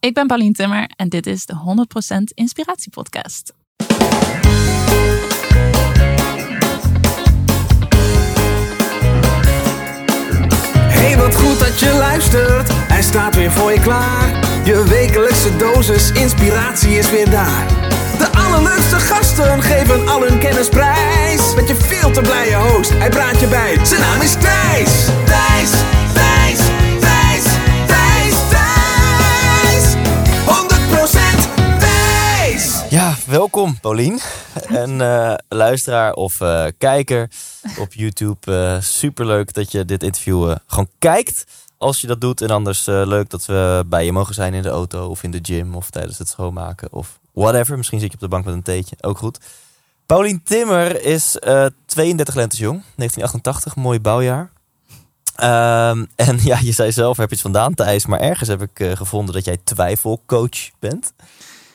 Ik ben Paulien Timmer en dit is de 100% Inspiratie Podcast. Hey, wat goed dat je luistert. Hij staat weer voor je klaar. Je wekelijkse dosis inspiratie is weer daar. De allerleukste gasten geven al hun kennis prijs. Met je veel te blije host, hij praat je bij. Zijn naam is Thijs. Thijs, Thijs, welkom Paulien. En eh, luisteraar of eh, kijker op YouTube. eh superleuk dat je dit interview gewoon kijkt. Als je dat doet. En anders leuk dat we bij je mogen zijn in de auto of in de gym of tijdens het schoonmaken of whatever. Misschien zit je op de bank met een theetje. Ook goed. Paulien Timmer is eh 32 lentes jong. 1988, mooi bouwjaar. Ehm, en ja, je zei zelf, heb je het vandaan Thijs? Maar ergens heb ik gevonden dat jij twijfelcoach bent.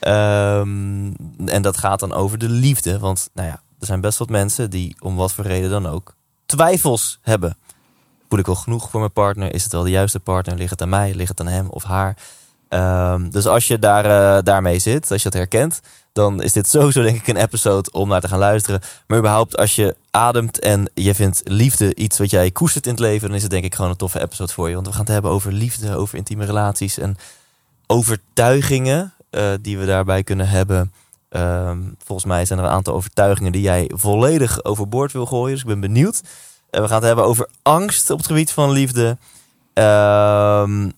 Ehm, en dat gaat dan over de liefde. Want nou ja, er zijn best wat mensen die om wat voor reden dan ook twijfels hebben. Voel ik wel genoeg voor mijn partner? Is het wel de juiste partner? Ligt het aan mij? Ligt het aan hem of haar? Ehm, dus als je daar, eh, daarmee zit, als je dat herkent, dan is dit sowieso denk ik een episode om naar te gaan luisteren. Maar überhaupt als je ademt en je vindt liefde iets wat jij koestert in het leven, dan is het denk ik gewoon een toffe episode voor je. Want we gaan het hebben over liefde, over intieme relaties en overtuigingen die we daarbij kunnen hebben. Ehm, volgens mij zijn er een aantal overtuigingen die jij volledig overboord wil gooien. Dus ik ben benieuwd. En we gaan het hebben over angst op het gebied van liefde. Ehm,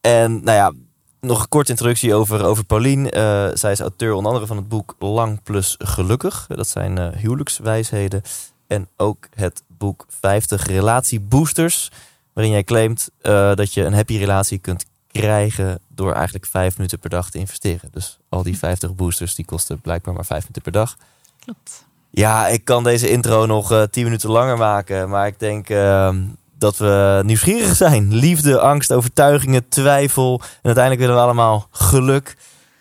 en nou ja, nog een korte introductie over, over Paulien. Eh, zij is auteur onder andere van het boek Lang plus Gelukkig. Dat zijn eh, huwelijkswijsheden. En ook het boek 50 relatieboosters. Waarin jij claimt eh, dat je een happy relatie kunt krijgen door eigenlijk vijf minuten per dag te investeren. Dus al die 50 boosters die kosten blijkbaar maar vijf minuten per dag. Klopt. Ja, ik kan deze intro nog eh, tien minuten langer maken. Maar ik denk ehm, dat we nieuwsgierig zijn. Liefde, angst, overtuigingen, twijfel. En uiteindelijk willen we allemaal geluk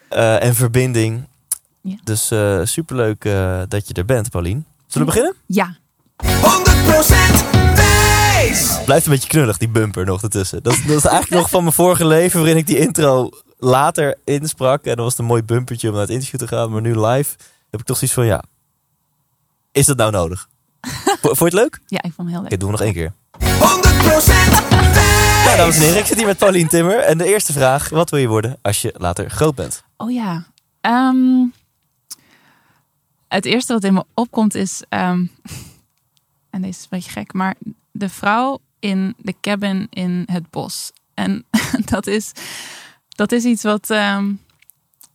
eh, en verbinding. Ja. Dus eh, superleuk eh, dat je er bent, Paulien. Zullen we beginnen? Ja, 100% Thijs. Blijft een beetje knullig, die bumper nog ertussen. Dat, is- dat is eigenlijk nog van mijn vorige leven, waarin ik die intro later insprak. En dan was het een mooi bumpertje om naar het interview te gaan. Maar nu live heb ik toch zoiets van, ja, is dat nou nodig? Vo- Vond je het leuk? Oké, ja, ik vond het heel leuk. doen we nog één keer. 100% Thijs. Ja, dames en heren, ik zit hier met Paulien Timmer. En de eerste vraag, wat wil je worden als je later groot bent? Oh ja. Ehm, het eerste wat in me opkomt is, ehm, en deze is een beetje gek, maar de vrouw in de cabin in het bos. En dat is, dat is iets wat, ehm,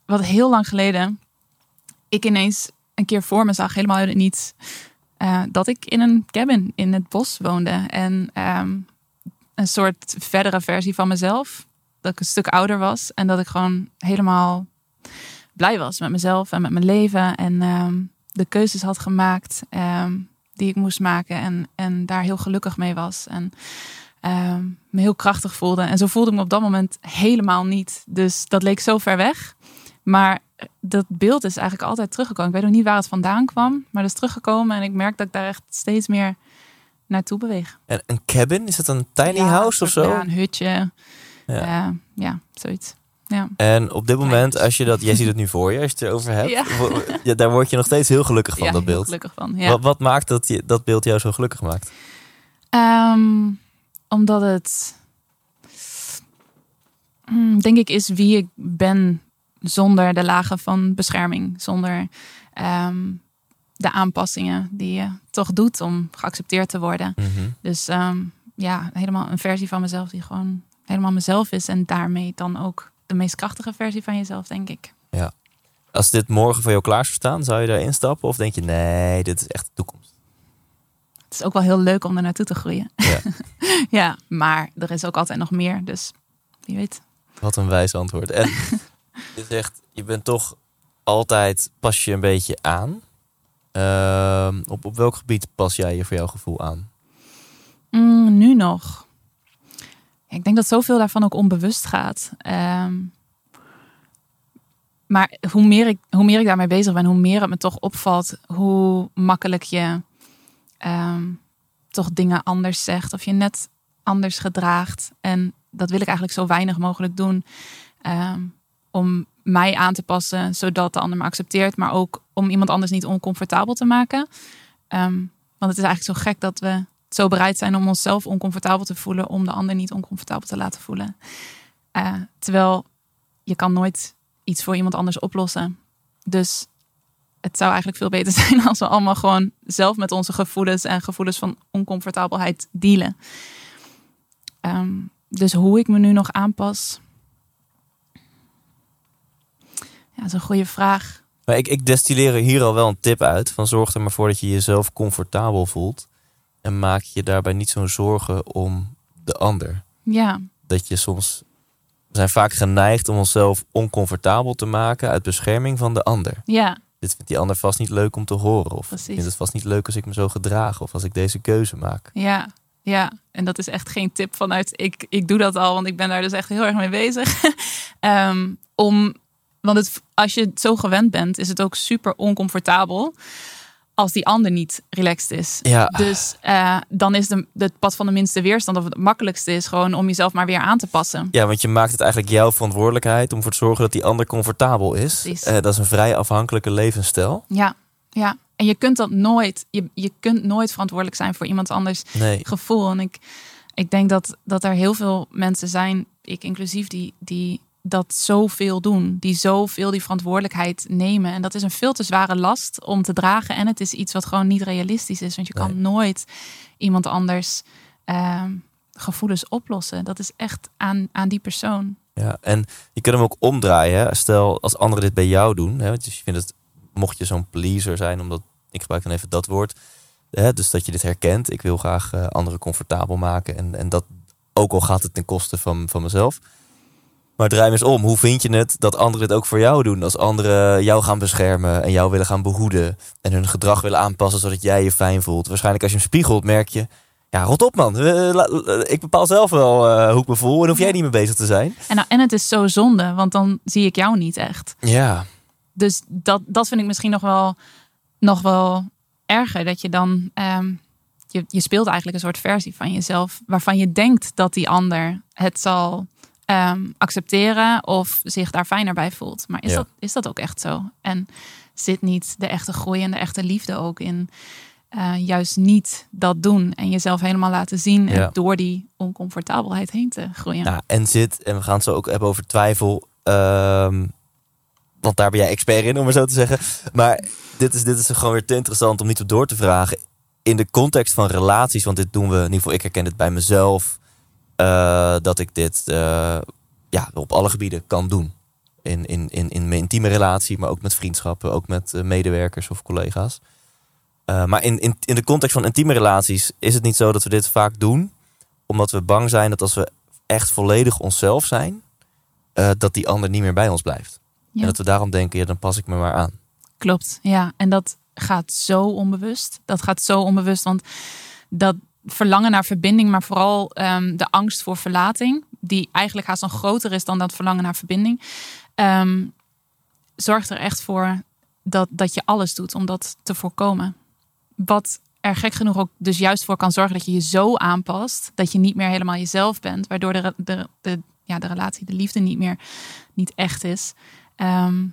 wat heel lang geleden ik ineens een keer voor me zag, helemaal uit het niets. eh, dat ik in een cabin in het bos woonde. En ehm, een soort verdere versie van mezelf. Dat ik een stuk ouder was. En dat ik gewoon helemaal blij was met mezelf en met mijn leven. En ehm, de keuzes had gemaakt ehm, die ik moest maken. En, en daar heel gelukkig mee was. En ehm, me heel krachtig voelde. En zo voelde ik me op dat moment helemaal niet. Dus dat leek zo ver weg. Maar dat beeld is eigenlijk altijd teruggekomen. Ik weet nog niet waar het vandaan kwam. Maar dat is teruggekomen. En ik merk dat ik daar echt steeds meer naartoe beweeg. En een cabin, is het een tiny Ja, house of zo? Ja, een hutje. Ja. Ja, ja zoiets. Ja. En op dit moment, als je dat, jij ziet het nu voor je, als je het erover hebt, Ja. wo- ja, daar word je nog steeds heel gelukkig van, dat beeld. gelukkig van. Ja. Wat, wat maakt dat, je, dat beeld jou zo gelukkig maakt? Ehm, omdat het, hmm, denk ik, is wie ik ben zonder de lagen van bescherming. Zonder ehm, de aanpassingen die je toch doet om geaccepteerd te worden. Mhm. Dus ehm, ja, helemaal een versie van mezelf die gewoon helemaal mezelf is. En daarmee dan ook de meest krachtige versie van jezelf, denk ik. Als dit morgen voor jou klaar zou staan, zou je daar instappen? Of denk je, nee, dit is echt de toekomst? Het is ook wel heel leuk om er naartoe te groeien. Ja. ja, maar er is ook altijd nog meer. Dus wie weet. Wat een wijs antwoord. En je zegt, je bent toch altijd, pas je een beetje aan. Ehm, op, op welk gebied pas jij je voor jouw gevoel aan? Mm, nu nog. Ik denk dat zoveel daarvan ook onbewust gaat. Ehm, maar hoe meer, ik, hoe meer ik daarmee bezig ben, hoe meer het me toch opvalt hoe makkelijk je ehm, toch dingen anders zegt of je net anders gedraagt. En dat wil ik eigenlijk zo weinig mogelijk doen. Ehm, om mij aan te passen zodat de ander me accepteert, maar ook om iemand anders niet oncomfortabel te maken. Want het is eigenlijk zo gek dat we zo bereid zijn om onszelf oncomfortabel te voelen, om de ander niet oncomfortabel te laten voelen. Uh, terwijl je kan nooit iets voor iemand anders oplossen. Dus het zou eigenlijk veel beter zijn als we allemaal gewoon zelf met onze gevoelens en gevoelens van oncomfortabelheid dealen. Ehm, dus hoe ik me nu nog aanpas. Ja, dat is een goede vraag. Maar ik, ik destilleer hier al wel een tip uit. Van zorg er maar voor dat je jezelf comfortabel voelt. En maak je daarbij niet zo'n zorgen om de ander. Ja. Dat je soms. We zijn vaak geneigd om onszelf oncomfortabel te maken uit bescherming van de ander. Ja. Dit vindt die ander vast niet leuk om te horen. Of Precies. vindt het vast niet leuk als ik me zo gedraag. Of als ik deze keuze maak. Ja, ja. En dat is echt geen tip vanuit ik, ik doe dat al, want ik ben daar dus echt heel erg mee bezig. Ehm, om, want het, als je het zo gewend bent, is het ook super oncomfortabel als die ander niet relaxed is. Ja. Dus uh, dan is de, het pad van de minste weerstand of het makkelijkste is gewoon om jezelf maar weer aan te passen. Ja, want je maakt het eigenlijk jouw verantwoordelijkheid om ervoor te zorgen dat die ander comfortabel is. Uh, dat is een vrij afhankelijke levensstijl. Ja, ja. En je kunt dat nooit, je, je kunt nooit verantwoordelijk zijn voor iemand anders nee. gevoel. En ik, ik denk dat, dat er heel veel mensen zijn, ik inclusief, die, die dat zoveel doen. Die zoveel die verantwoordelijkheid nemen. En dat is een veel te zware last om te dragen. En het is iets wat gewoon niet realistisch is. Want je kan nooit iemand anders ehm, gevoelens oplossen. Dat is echt aan, aan die persoon. Ja, en je kunt hem ook omdraaien. Hè? Stel, als anderen dit bij jou doen. Hè? Dus je vindt het, mocht je zo'n pleaser zijn, omdat ik gebruik dan even dat woord. Hè? Dus dat je dit herkent. Ik wil graag eh, anderen comfortabel maken. En, en dat ook al gaat het ten koste van, van mezelf. Maar draai eens om. Hoe vind je het dat anderen dit ook voor jou doen? Als anderen jou gaan beschermen en jou willen gaan behoeden. En hun gedrag willen aanpassen zodat jij je fijn voelt. Waarschijnlijk als je hem spiegelt merk je... Ja, rot op man. Eh, Ik bepaal zelf wel eh, hoe ik me voel. En hoef jij niet mee bezig te zijn. En, nou, en het is zo zonde, want dan zie ik jou niet echt. Ja, Dus dat, dat vind ik misschien nog wel, nog wel erger. Dat je dan. ehm, je, je speelt eigenlijk een soort versie van jezelf. waarvan je denkt dat die ander het zal ehm, accepteren. of zich daar fijner bij voelt. Maar is, Ja. dat, is dat ook echt zo? En zit niet de echte groei en de echte liefde ook in. eh, juist niet dat doen en jezelf helemaal laten zien. Ja. En door die oncomfortabelheid heen te groeien. Nou, en zit, en we gaan het zo ook hebben over twijfel. ehm, want daar ben jij expert in, om maar zo te zeggen. Maar dit is, dit is gewoon weer te interessant om niet op door te vragen. In de context van relaties, want dit doen we, in ieder geval ik herken het bij mezelf. Eh, dat ik dit eh, ja, op alle gebieden kan doen. In, in, in, in mijn intieme relatie, maar ook met vriendschappen, ook met eh, medewerkers of collega's. Maar in, in, in de context van intieme relaties is het niet zo dat we dit vaak doen. Omdat we bang zijn dat als we echt volledig onszelf zijn, dat die ander niet meer bij ons blijft. Ja. En dat we daarom denken, ja, dan pas ik me maar aan. Klopt, ja. En dat gaat zo onbewust. Dat gaat zo onbewust, want dat verlangen naar verbinding, maar vooral ehm, de angst voor verlating, die eigenlijk haast nog groter is dan dat verlangen naar verbinding, ehm, zorgt er echt voor dat, dat je alles doet om dat te voorkomen. Wat er gek genoeg ook dus juist voor kan zorgen dat je je zo aanpast dat je niet meer helemaal jezelf bent, waardoor de, de, ja, de relatie, de liefde niet meer niet echt is. Ehm,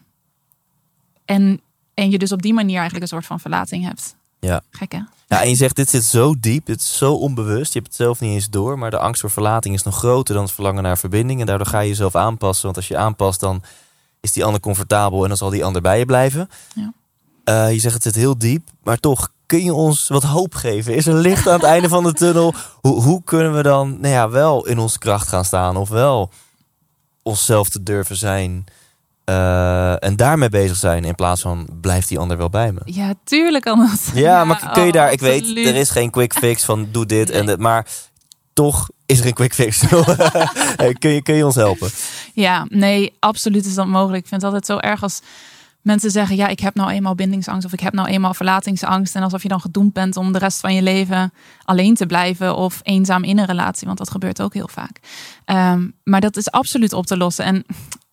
en, en je dus op die manier eigenlijk een soort van verlating hebt. Ja. Gek hè? Ja, en je zegt, dit zit zo diep, dit is zo onbewust. Je hebt het zelf niet eens door, maar de angst voor verlating is nog groter dan het verlangen naar verbinding. En daardoor ga je jezelf aanpassen, want als je je aanpast, dan is die ander comfortabel en dan zal die ander bij je blijven. Ja. Eh, je zegt, het zit heel diep, maar toch, kun je ons wat hoop geven? Is er licht aan het einde van de tunnel? Hoe, hoe kunnen we dan nou ja, wel in onze kracht gaan staan of wel onszelf te durven zijn eh, en daarmee bezig zijn in plaats van blijft die ander wel bij me? Ja, tuurlijk kan dat. Ja, maar kun je oh, daar, ik weet, er is geen quick fix van doe dit en dat, maar toch is er een quick fix. Kun, je, kun je ons helpen? Ja, nee, absoluut is dat mogelijk. Ik vind het altijd zo erg als mensen zeggen: Ja, ik heb nou eenmaal bindingsangst of ik heb nou eenmaal verlatingsangst. En alsof je dan gedoemd bent om de rest van je leven alleen te blijven of eenzaam in een relatie, want dat gebeurt ook heel vaak. Ehm, maar dat is absoluut op te lossen. En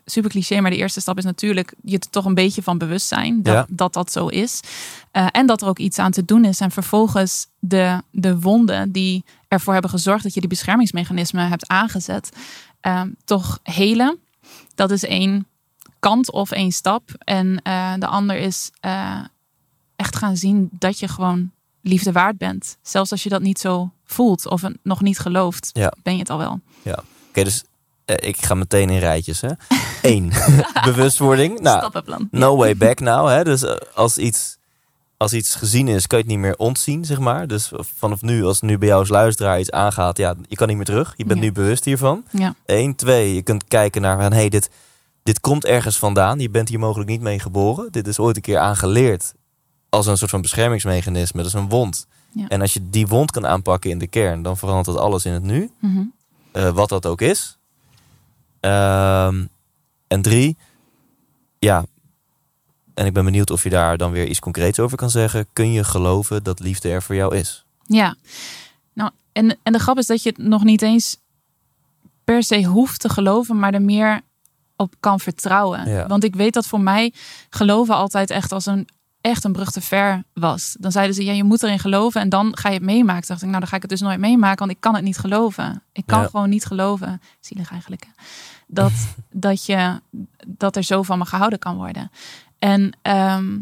super cliché, maar de eerste stap is natuurlijk je er toch een beetje van bewust zijn dat Ja. dat, dat zo is. Eh, en dat er ook iets aan te doen is. En vervolgens de, de wonden die ervoor hebben gezorgd dat je die beschermingsmechanismen hebt aangezet, ehm, toch helen. Dat is één. kant of één stap. En eh, de ander is eh, echt gaan zien dat je gewoon liefde waard bent. Zelfs als je dat niet zo voelt of nog niet gelooft, Ja. ben je het al wel. Oké, dus eh, ik ga meteen in rijtjes. Hè. Eén, bewustwording. Nou, Stappenplan. no way back now. Hè. Dus eh, als iets, als iets gezien is, kan je het niet meer ontzien, zeg maar. Dus vanaf nu, als nu bij jou als luisteraar iets aangaat, ja, je kan niet meer terug. Je bent Ja. nu bewust hiervan. Ja. Eén, twee, je kunt kijken naar van, hey, dit, dit komt ergens vandaan. Je bent hier mogelijk niet mee geboren. Dit is ooit een keer aangeleerd als een soort van beschermingsmechanisme. Dat is een wond. Ja. En als je die wond kan aanpakken in de kern, dan verandert dat alles in het nu. Mhm. Eh, wat dat ook is. Ehm, en drie, ja. En ik ben benieuwd of je daar dan weer iets concreets over kan zeggen. Kun je geloven dat liefde er voor jou is? Ja, nou, en, en de grap is dat je het nog niet eens per se hoeft te geloven, maar er meer op kan vertrouwen. Ja. Want ik weet dat voor mij geloven altijd echt als een echt een brug te ver was. Dan zeiden ze, ja, je moet erin geloven en dan ga je het meemaken. Toen dacht ik, nou, dan ga ik het dus nooit meemaken, want ik kan het niet geloven. Ik kan Ja. gewoon niet geloven, zielig eigenlijk, hè, dat, dat, je, dat er zo van me gehouden kan worden. En ehm,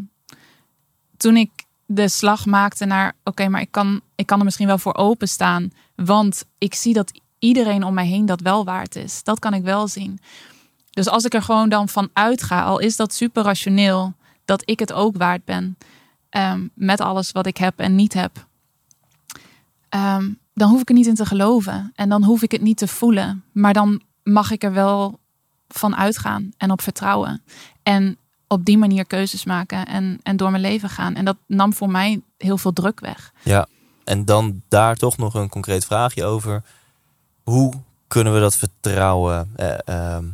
toen ik de slag maakte naar, oké, maar ik kan, ik kan er misschien wel voor openstaan, want ik zie dat iedereen om mij heen dat wel waard is. Dat kan ik wel zien. Dus als ik er gewoon dan van uitga, al is dat super rationeel, dat ik het ook waard ben, ehm, met alles wat ik heb en niet heb, ehm, dan hoef ik er niet in te geloven en dan hoef ik het niet te voelen, maar dan mag ik er wel van uitgaan en op vertrouwen. En op die manier keuzes maken en, en door mijn leven gaan. En dat nam voor mij heel veel druk weg. Ja. En dan daar toch nog een concreet vraagje over. Hoe kunnen we dat vertrouwen? Eh, ehm,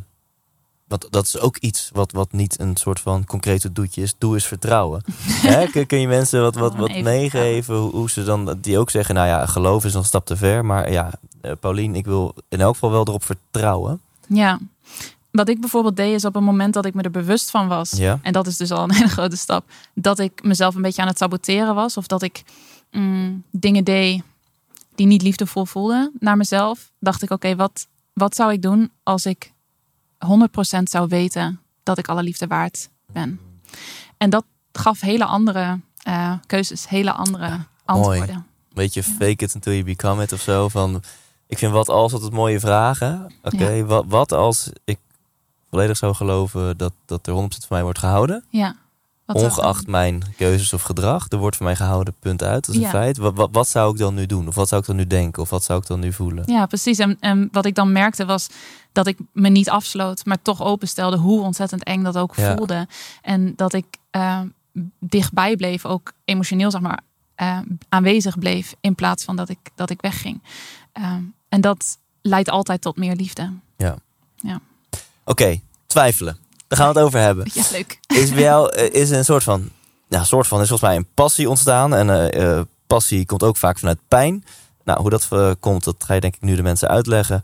want dat is ook iets wat, wat niet een soort van concrete doetje is. Doe eens vertrouwen. Hè, kun, je mensen wat, wat, Gewoon wat even meegeven? Hoe, hoe ze dan die ook zeggen, nou ja, geloof is een stap te ver. Maar ja, eh, Paulien, ik wil in elk geval wel erop vertrouwen. Ja. Wat ik bijvoorbeeld deed is op het moment dat ik me er bewust van was. Ja. En dat is dus al een hele grote stap. Dat ik mezelf een beetje aan het saboteren was. Of dat ik mm, dingen deed die niet liefdevol voelden naar mezelf. Dacht ik, oké, wat, wat zou ik doen als ik 100% zou weten dat ik alle liefde waard ben? En dat gaf hele andere eh, keuzes, hele andere antwoorden. Weet je, fake it until you become it of zo. Van, ik vind wat als altijd mooie vragen. Oké, wat, wat als ik volledig zou geloven dat, dat er 100% van mij wordt gehouden? Ja. Wat Ongeacht mijn keuzes of gedrag. Er wordt van mij gehouden, punt uit. Dat is een Ja. feit. Wat, wat, wat zou ik dan nu doen? Of wat zou ik dan nu denken? Of wat zou ik dan nu voelen? Ja, precies. En, en wat ik dan merkte was dat ik me niet afsloot, maar toch openstelde hoe ontzettend eng dat ook Ja. voelde. En dat ik eh, dichtbij bleef, ook emotioneel zeg maar, eh, aanwezig bleef, in plaats van dat ik, dat ik wegging. Eh, en dat leidt altijd tot meer liefde. Oké, twijfelen. Daar gaan we het over hebben. Ja, leuk. Is bij jou eh, is een soort van, ja, soort van is volgens mij een passie ontstaan. En eh, eh, passie komt ook vaak vanuit pijn. Nou, hoe dat komt, dat ga je denk ik nu de mensen uitleggen.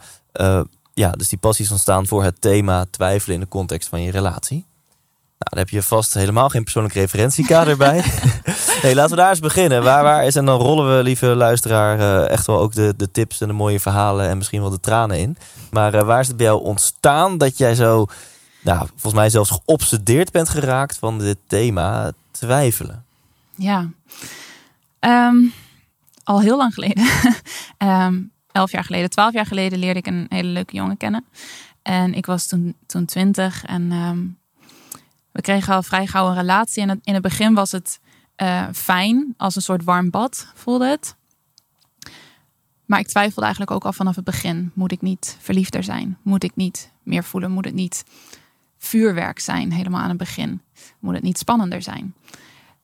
Ja, dus die passie is ontstaan voor het thema twijfelen in de context van je relatie. Nou, daar heb je vast helemaal geen persoonlijk referentiekader bij. nee, laten we daar eens beginnen. Waar, waar is, en dan rollen we, lieve luisteraar, echt wel ook de, de tips en de mooie verhalen en misschien wel de tranen in. Maar waar is het bij jou ontstaan dat jij zo, nou, volgens mij zelfs geobsedeerd bent geraakt van dit thema twijfelen? Ja. Ehm, al heel lang geleden. Ehm, elf jaar geleden, twaalf jaar geleden leerde ik een hele leuke jongen kennen. En ik was toen, toen twintig en ehm, we kregen al vrij gauw een relatie. En in het begin was het eh, fijn, als een soort warm bad voelde het. Maar ik twijfelde eigenlijk ook al vanaf het begin. Moet ik niet verliefder zijn? Moet ik niet meer voelen? Moet het niet vuurwerk zijn helemaal aan het begin? Moet het niet spannender zijn?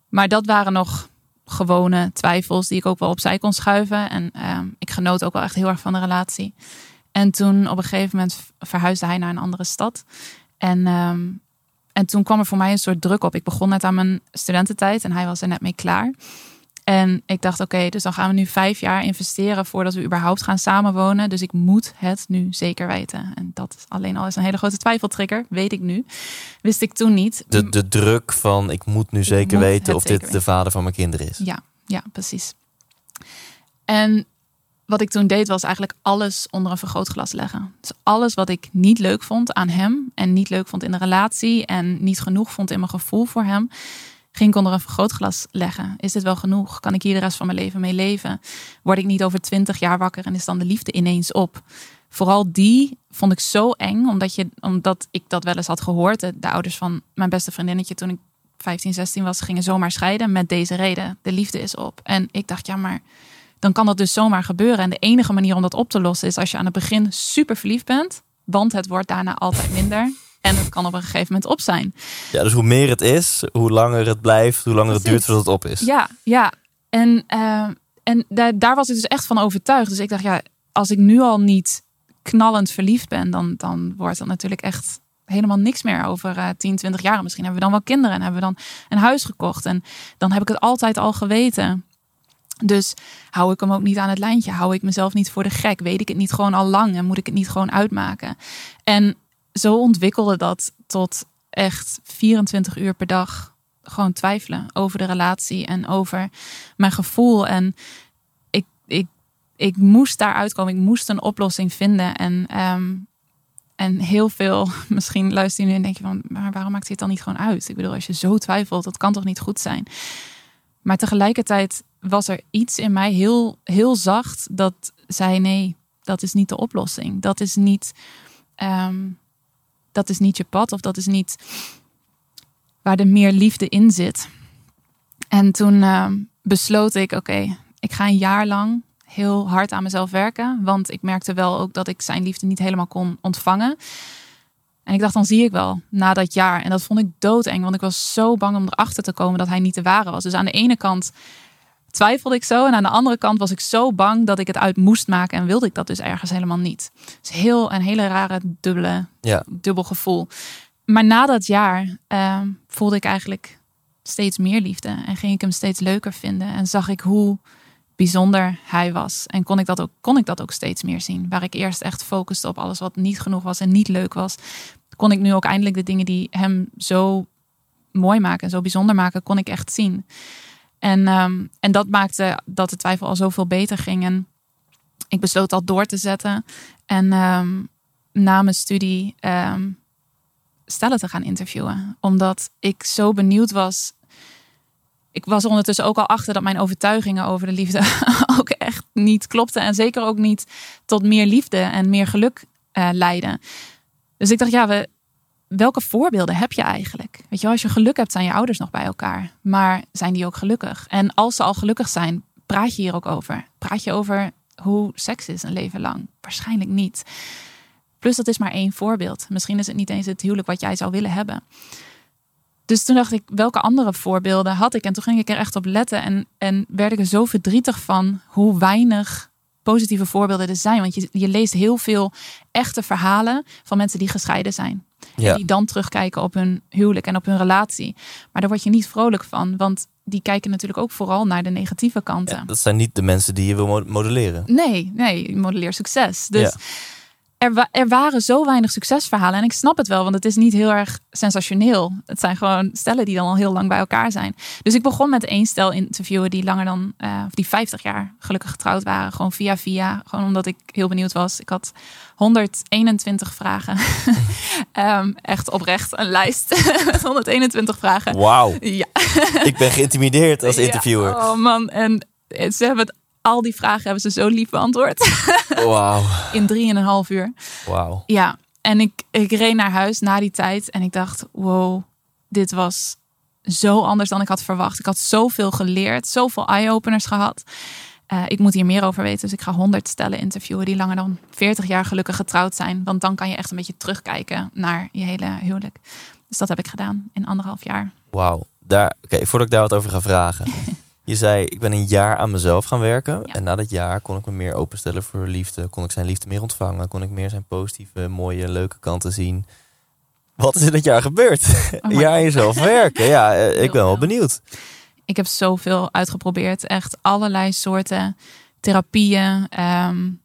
Maar dat waren nog gewone twijfels die ik ook wel opzij kon schuiven. En ehm, ik genoot ook wel echt heel erg van de relatie. En toen op een gegeven moment verhuisde hij naar een andere stad. En, ehm, en toen kwam er voor mij een soort druk op. Ik begon net aan mijn studententijd en hij was er net mee klaar. En ik dacht, oké, dus dan gaan we nu vijf jaar investeren voordat we überhaupt gaan samenwonen. Dus ik moet het nu zeker weten. En dat is alleen al is een hele grote twijfeltrigger, weet ik nu. Wist ik toen niet. De, de druk van ik moet nu zeker moet weten of zeker dit de vader van mijn kinderen is. Ja, ja, precies. En wat ik toen deed was eigenlijk alles onder een vergrootglas leggen. Dus alles wat ik niet leuk vond aan hem en niet leuk vond in de relatie en niet genoeg vond in mijn gevoel voor hem, ging ik onder een vergrootglas leggen. Is dit wel genoeg? Kan ik hier de rest van mijn leven mee leven? Word ik niet over twintig jaar wakker en is dan de liefde ineens op? Vooral die vond ik zo eng, omdat, je, omdat ik dat wel eens had gehoord. De, de ouders van mijn beste vriendinnetje toen ik 15, 16 was, gingen zomaar scheiden met deze reden. De liefde is op. En ik dacht, ja, maar dan kan dat dus zomaar gebeuren. En de enige manier om dat op te lossen is als je aan het begin super verliefd bent. Want het wordt daarna altijd minder. En het kan op een gegeven moment op zijn. Ja, dus hoe meer het is, hoe langer het blijft, hoe langer het duurt voordat het op is. Ja, ja. En, uh, en daar, daar was ik dus echt van overtuigd. Dus ik dacht, ja, als ik nu al niet knallend verliefd ben, dan, dan wordt dat natuurlijk echt helemaal niks meer over uh, 10, 20 jaar. Misschien hebben we dan wel kinderen en hebben we dan een huis gekocht. En dan heb ik het altijd al geweten. Dus hou ik hem ook niet aan het lijntje? Hou ik mezelf niet voor de gek? Weet ik het niet gewoon al lang en moet ik het niet gewoon uitmaken? En zo ontwikkelde dat tot echt 24 uur per dag gewoon twijfelen over de relatie en over mijn gevoel. En ik, ik, ik moest daar uitkomen. Ik moest een oplossing vinden. En, um, en heel veel, misschien luister je nu en denk je van, maar waarom maakt het dan niet gewoon uit? Ik bedoel, als je zo twijfelt, dat kan toch niet goed zijn? Maar tegelijkertijd was er iets in mij heel, heel zacht dat zei: nee, dat is niet de oplossing. Dat is niet, um, dat is niet je pad of dat is niet waar de meer liefde in zit. En toen uh, besloot ik: oké, ik ga een jaar lang heel hard aan mezelf werken. Want ik merkte wel ook dat ik zijn liefde niet helemaal kon ontvangen. En ik dacht, dan zie ik wel na dat jaar. En dat vond ik doodeng, want ik was zo bang om erachter te komen dat hij niet de ware was. Dus aan de ene kant twijfelde ik zo. En aan de andere kant was ik zo bang dat ik het uit moest maken. En wilde ik dat dus ergens helemaal niet. Het is heel een hele rare dubbele, ja. dubbel gevoel. Maar na dat jaar uh, voelde ik eigenlijk steeds meer liefde. En ging ik hem steeds leuker vinden. En zag ik hoe bijzonder hij was. En kon ik dat ook, kon ik dat ook steeds meer zien. Waar ik eerst echt focuste op alles wat niet genoeg was en niet leuk was. Kon ik nu ook eindelijk de dingen die hem zo mooi maken en zo bijzonder maken, kon ik echt zien. En, um, en dat maakte dat de twijfel al zoveel beter ging. En ik besloot dat door te zetten. En um, na mijn studie um, stellen te gaan interviewen. Omdat ik zo benieuwd was. Ik was ondertussen ook al achter dat mijn overtuigingen over de liefde ook echt niet klopten. En zeker ook niet tot meer liefde en meer geluk uh, leiden. Dus ik dacht, ja, we, welke voorbeelden heb je eigenlijk? Weet je, als je geluk hebt, zijn je ouders nog bij elkaar. Maar zijn die ook gelukkig? En als ze al gelukkig zijn, praat je hier ook over? Praat je over hoe seks is een leven lang? Waarschijnlijk niet. Plus, dat is maar één voorbeeld. Misschien is het niet eens het huwelijk wat jij zou willen hebben. Dus toen dacht ik, welke andere voorbeelden had ik? En toen ging ik er echt op letten. En, en werd ik er zo verdrietig van hoe weinig positieve voorbeelden er zijn. Want je, je leest heel veel echte verhalen van mensen die gescheiden zijn. Ja. Die dan terugkijken op hun huwelijk en op hun relatie. Maar daar word je niet vrolijk van. Want die kijken natuurlijk ook vooral naar de negatieve kanten. Ja, dat zijn niet de mensen die je wil modelleren. Nee, nee, je modelleert succes. Dus ja. Er, wa er, waren zo weinig succesverhalen. En ik snap het wel, want het is niet heel erg sensationeel. Het zijn gewoon stellen die dan al heel lang bij elkaar zijn. Dus ik begon met één stel interviewen die langer dan, uh, of die 50 jaar gelukkig getrouwd waren. Gewoon via via. Gewoon omdat ik heel benieuwd was. Ik had 121 vragen. um, echt oprecht een lijst met 121 vragen. Wauw. Ja. ik ben geïntimideerd als interviewer. Ja, oh man, en ze hebben het, al die vragen hebben ze zo lief beantwoord. Wauw. In drieënhalf uur. Wauw. Ja, en ik, ik reed naar huis na die tijd en ik dacht, wow, dit was zo anders dan ik had verwacht. Ik had zoveel geleerd, zoveel eye-openers gehad. Uh, ik moet hier meer over weten, dus ik ga 100 stellen interviewen die langer dan 40 jaar gelukkig getrouwd zijn. Want dan kan je echt een beetje terugkijken naar je hele huwelijk. Dus dat heb ik gedaan in anderhalf jaar. Wauw. Daar, Oké, okay, voordat ik daar wat over ga vragen. je zei, ik ben een jaar aan mezelf gaan werken. Ja. En na dat jaar kon ik me meer openstellen voor liefde. Kon ik zijn liefde meer ontvangen. Kon ik meer zijn positieve, mooie, leuke kanten zien. Wat is in dat jaar gebeurd? Oh een jaar aan jezelf werken. Ja, ik ben wel benieuwd. Ik heb zoveel uitgeprobeerd. Echt allerlei soorten therapieën. Um,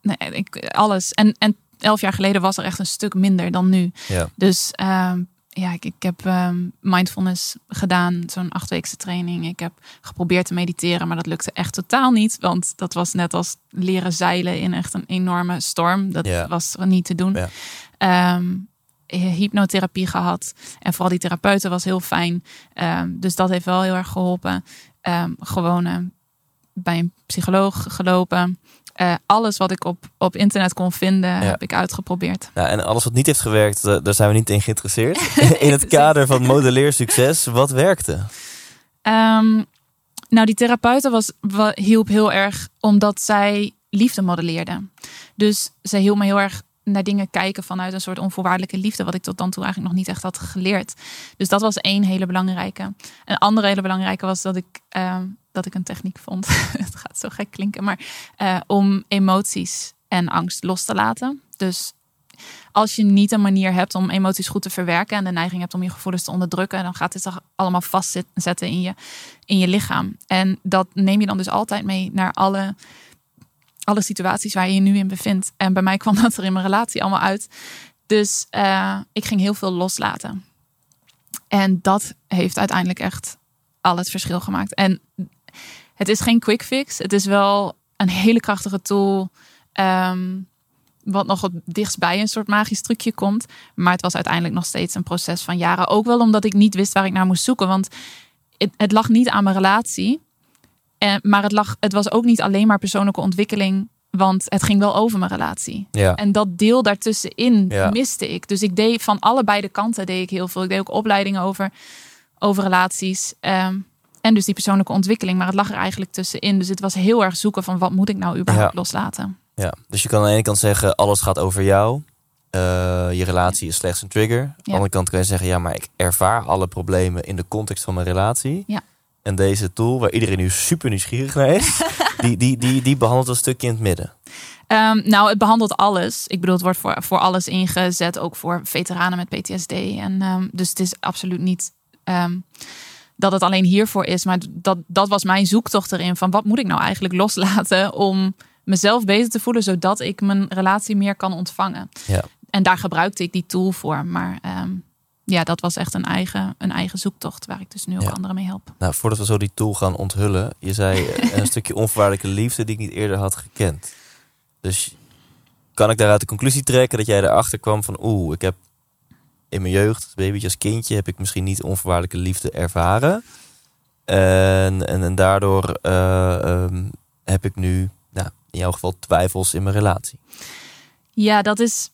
nee, ik, alles. En, en elf jaar geleden was er echt een stuk minder dan nu. Ja. Dus um, ja, ik, ik heb ehm, mindfulness gedaan, zo'n achtweekse training. Ik heb geprobeerd te mediteren, maar dat lukte echt totaal niet. Want dat was net als leren zeilen in echt een enorme storm. Dat Ja. was niet te doen. Ehm, hypnotherapie gehad. En vooral die therapeuten was heel fijn. Ehm, dus dat heeft wel heel erg geholpen. Gewoon eh, bij een psycholoog gelopen. Eh, alles wat ik op, op internet kon vinden, heb ik uitgeprobeerd. Nou, en alles wat niet heeft gewerkt, eh, daar zijn we niet in geïnteresseerd. in het kader van modelleer succes, wat werkte? Ehm, nou, die therapeute was, wa- hielp heel erg omdat zij liefde modelleerde. Dus zij hielp me heel erg naar dingen kijken vanuit een soort onvoorwaardelijke liefde, wat ik tot dan toe eigenlijk nog niet echt had geleerd. Dus dat was één hele belangrijke. Een andere hele belangrijke was dat ik, ehm, dat ik een techniek vond. Het gaat zo gek klinken, maar eh, om emoties en angst los te laten. Dus als je niet een manier hebt om emoties goed te verwerken en de neiging hebt om je gevoelens te onderdrukken, dan gaat dit allemaal vastzetten in je, in je lichaam. En dat neem je dan dus altijd mee naar alle, alle situaties waar je je nu in bevindt. En bij mij kwam dat er in mijn relatie allemaal uit. Dus eh, ik ging heel veel loslaten. En dat heeft uiteindelijk echt al het verschil gemaakt. En het is geen quick fix. Het is wel een hele krachtige tool. ehm, wat nog het dichtst bij een soort magisch trucje komt. Maar het was uiteindelijk nog steeds een proces van jaren. Ook wel omdat ik niet wist waar ik naar moest zoeken. Want het, het lag niet aan mijn relatie. En, maar het, lag, het was ook niet alleen maar persoonlijke ontwikkeling. Want het ging wel over mijn relatie. Ja. En dat deel daartussenin Ja. miste ik. Dus ik deed van allebei de kanten deed ik heel veel. Ik deed ook opleidingen over, over relaties. ehm, en dus die persoonlijke ontwikkeling. Maar het lag er eigenlijk tussenin. Dus het was heel erg zoeken van wat moet ik nou überhaupt Ja. loslaten. Ja, dus je kan aan de ene kant zeggen, alles gaat over jou. Eh, je relatie is slechts een trigger. Aan de andere kant kan je zeggen, ja, maar ik ervaar alle problemen in de context van mijn relatie. Ja. En deze tool, waar iedereen nu super nieuwsgierig naar is, die, die, die, die behandelt een stukje in het midden. Ehm, nou, het behandelt alles. Ik bedoel, het wordt voor, voor alles ingezet, ook voor veteranen met PTSD. En, ehm, dus het is absoluut niet ehm, dat het alleen hiervoor is. Maar dat, dat was mijn zoektocht erin. Van wat moet ik nou eigenlijk loslaten om mezelf beter te voelen, zodat ik mijn relatie meer kan ontvangen. Ja. En daar gebruikte ik die tool voor. Maar ehm, ja, dat was echt een eigen, een eigen zoektocht waar ik dus nu ook Ja. anderen mee help. Nou, voordat we zo die tool gaan onthullen, je zei eh, een stukje onvoorwaardelijke liefde die ik niet eerder had gekend. Dus kan ik daaruit de conclusie trekken dat jij erachter kwam van oeh, ik heb in mijn jeugd, babytje, als kindje, heb ik misschien niet onvoorwaardelijke liefde ervaren. En, en, en daardoor eh, ehm, heb ik nu, nou, in jouw geval, twijfels in mijn relatie. Ja, dat is,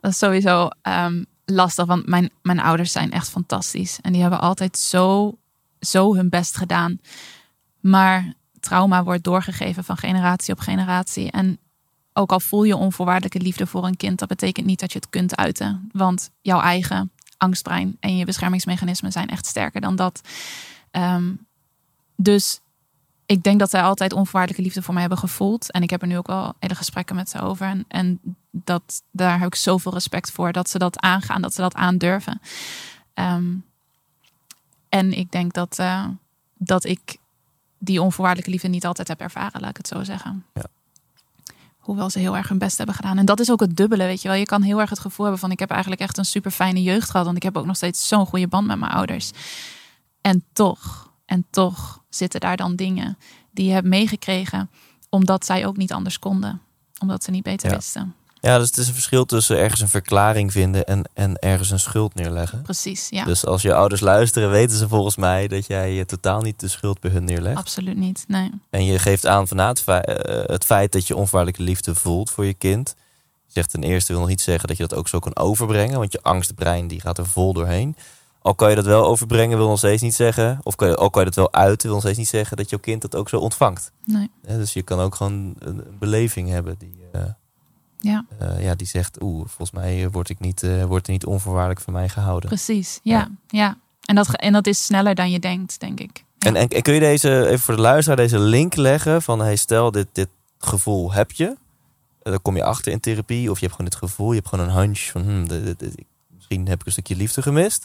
dat is sowieso ehm, lastig. Want mijn, mijn ouders zijn echt fantastisch. En die hebben altijd zo, zo hun best gedaan. Maar trauma wordt doorgegeven van generatie op generatie. En ook al voel je onvoorwaardelijke liefde voor een kind, dat betekent niet dat je het kunt uiten. Want jouw eigen angstbrein en je beschermingsmechanismen zijn echt sterker dan dat. Ehm, dus ik denk dat zij altijd onvoorwaardelijke liefde voor mij hebben gevoeld. En ik heb er nu ook wel hele gesprekken met ze over. En, dat, daar heb ik zoveel respect voor. Dat ze dat aangaan, dat ze dat aandurven. Ehm, en ik denk dat, eh, dat ik die onvoorwaardelijke liefde niet altijd heb ervaren, laat ik het zo zeggen. Ja. Hoewel ze heel erg hun best hebben gedaan. En dat is ook het dubbele, weet je wel. Je kan heel erg het gevoel hebben van... ik heb eigenlijk echt een super fijne jeugd gehad. Want ik heb ook nog steeds zo'n goede band met mijn ouders. En toch, en toch zitten daar dan dingen die je hebt meegekregen... omdat zij ook niet anders konden. Omdat ze niet beter Ja. wisten. Ja, dus het is een verschil tussen ergens een verklaring vinden en, en ergens een schuld neerleggen. Precies, ja. Dus als je ouders luisteren, weten ze volgens mij dat jij eh, totaal niet de schuld bij hun neerlegt. Absoluut niet, nee. En je geeft aan van nou, het, feit, eh, het feit dat je onvoorwaardelijke liefde voelt voor je kind. Je zegt ten eerste wil nog niet zeggen dat je dat ook zo kan overbrengen. Want je angstbrein die gaat er vol doorheen. Al kan je dat wel overbrengen, wil nog steeds niet zeggen. Of kan je, al kan je dat wel uiten, wil nog steeds niet zeggen dat jouw kind dat ook zo ontvangt. nee. Dus je kan ook gewoon een, een beleving hebben die, eh, Ja, eh, ja, die zegt... Oeh, volgens mij eh, word ik niet, eh, wordt er niet onvoorwaardelijk van mij gehouden. precies. Ja, ja. En, dat, en dat is sneller dan je denkt, denk ik. Ja. En, en, en kun je deze, even voor de luisteraar, deze link leggen van... Hey, stel, dit, dit gevoel heb je. Eh, Dan kom je achter in therapie. Of je hebt gewoon dit gevoel. Je hebt gewoon een hunch van... Hmm, dit- dit- dit- misschien heb ik een stukje liefde gemist.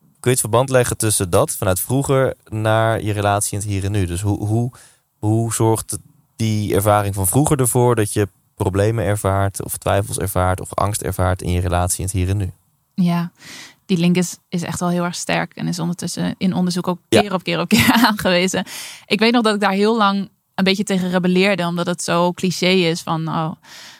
Kun je het verband leggen tussen dat vanuit vroeger naar je relatie in het hier en nu? Dus hoe, hoe, hoe zorgt die ervaring van vroeger ervoor dat je problemen ervaart, of twijfels ervaart, of angst ervaart in je relatie in het hier en nu? Ja, die link is, is echt wel heel erg sterk en is ondertussen in onderzoek ook Ja. keer op keer op keer aangewezen. Ik weet nog dat ik daar heel lang een beetje tegen rebelleerde, omdat het zo cliché is van oh,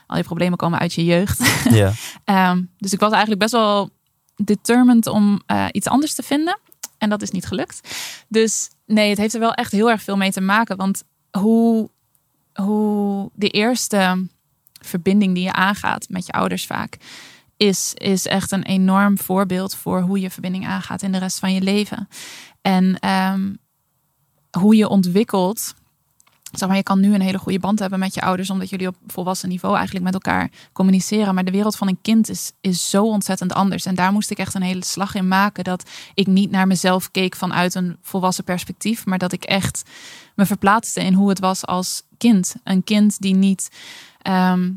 al je problemen komen uit je jeugd. Ja. Ehm, dus ik was eigenlijk best wel determined om eh, iets anders te vinden. En dat is niet gelukt. Dus nee, het heeft er wel echt heel erg veel mee te maken. Want hoe, hoe de eerste verbinding die je aangaat met je ouders vaak, is, is echt een enorm voorbeeld voor hoe je verbinding aangaat in de rest van je leven. En ehm, hoe je ontwikkelt. Zeg maar, je kan nu een hele goede band hebben met je ouders, omdat jullie op volwassen niveau eigenlijk met elkaar communiceren. Maar de wereld van een kind is, is zo ontzettend anders. En daar moest ik echt een hele slag in maken. Dat ik niet naar mezelf keek vanuit een volwassen perspectief, maar dat ik echt me verplaatste in hoe het was als kind. Een kind die niet. Ehm,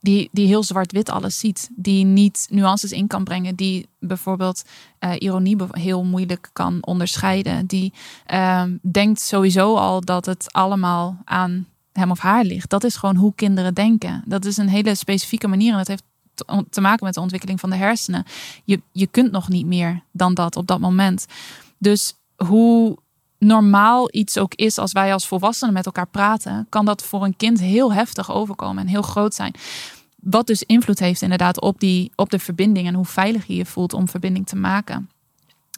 die, die heel zwart-wit alles ziet. Die niet nuances in kan brengen. Die bijvoorbeeld eh, ironie heel moeilijk kan onderscheiden. Die ehm, denkt sowieso al dat het allemaal aan hem of haar ligt. Dat is gewoon hoe kinderen denken. Dat is een hele specifieke manier. En dat heeft te maken met de ontwikkeling van de hersenen. Je, je kunt nog niet meer dan dat op dat moment. Dus hoe normaal iets ook is als wij als volwassenen met elkaar praten, kan dat voor een kind heel heftig overkomen en heel groot zijn. Wat dus invloed heeft inderdaad op, die, op de verbinding en hoe veilig je je voelt om verbinding te maken.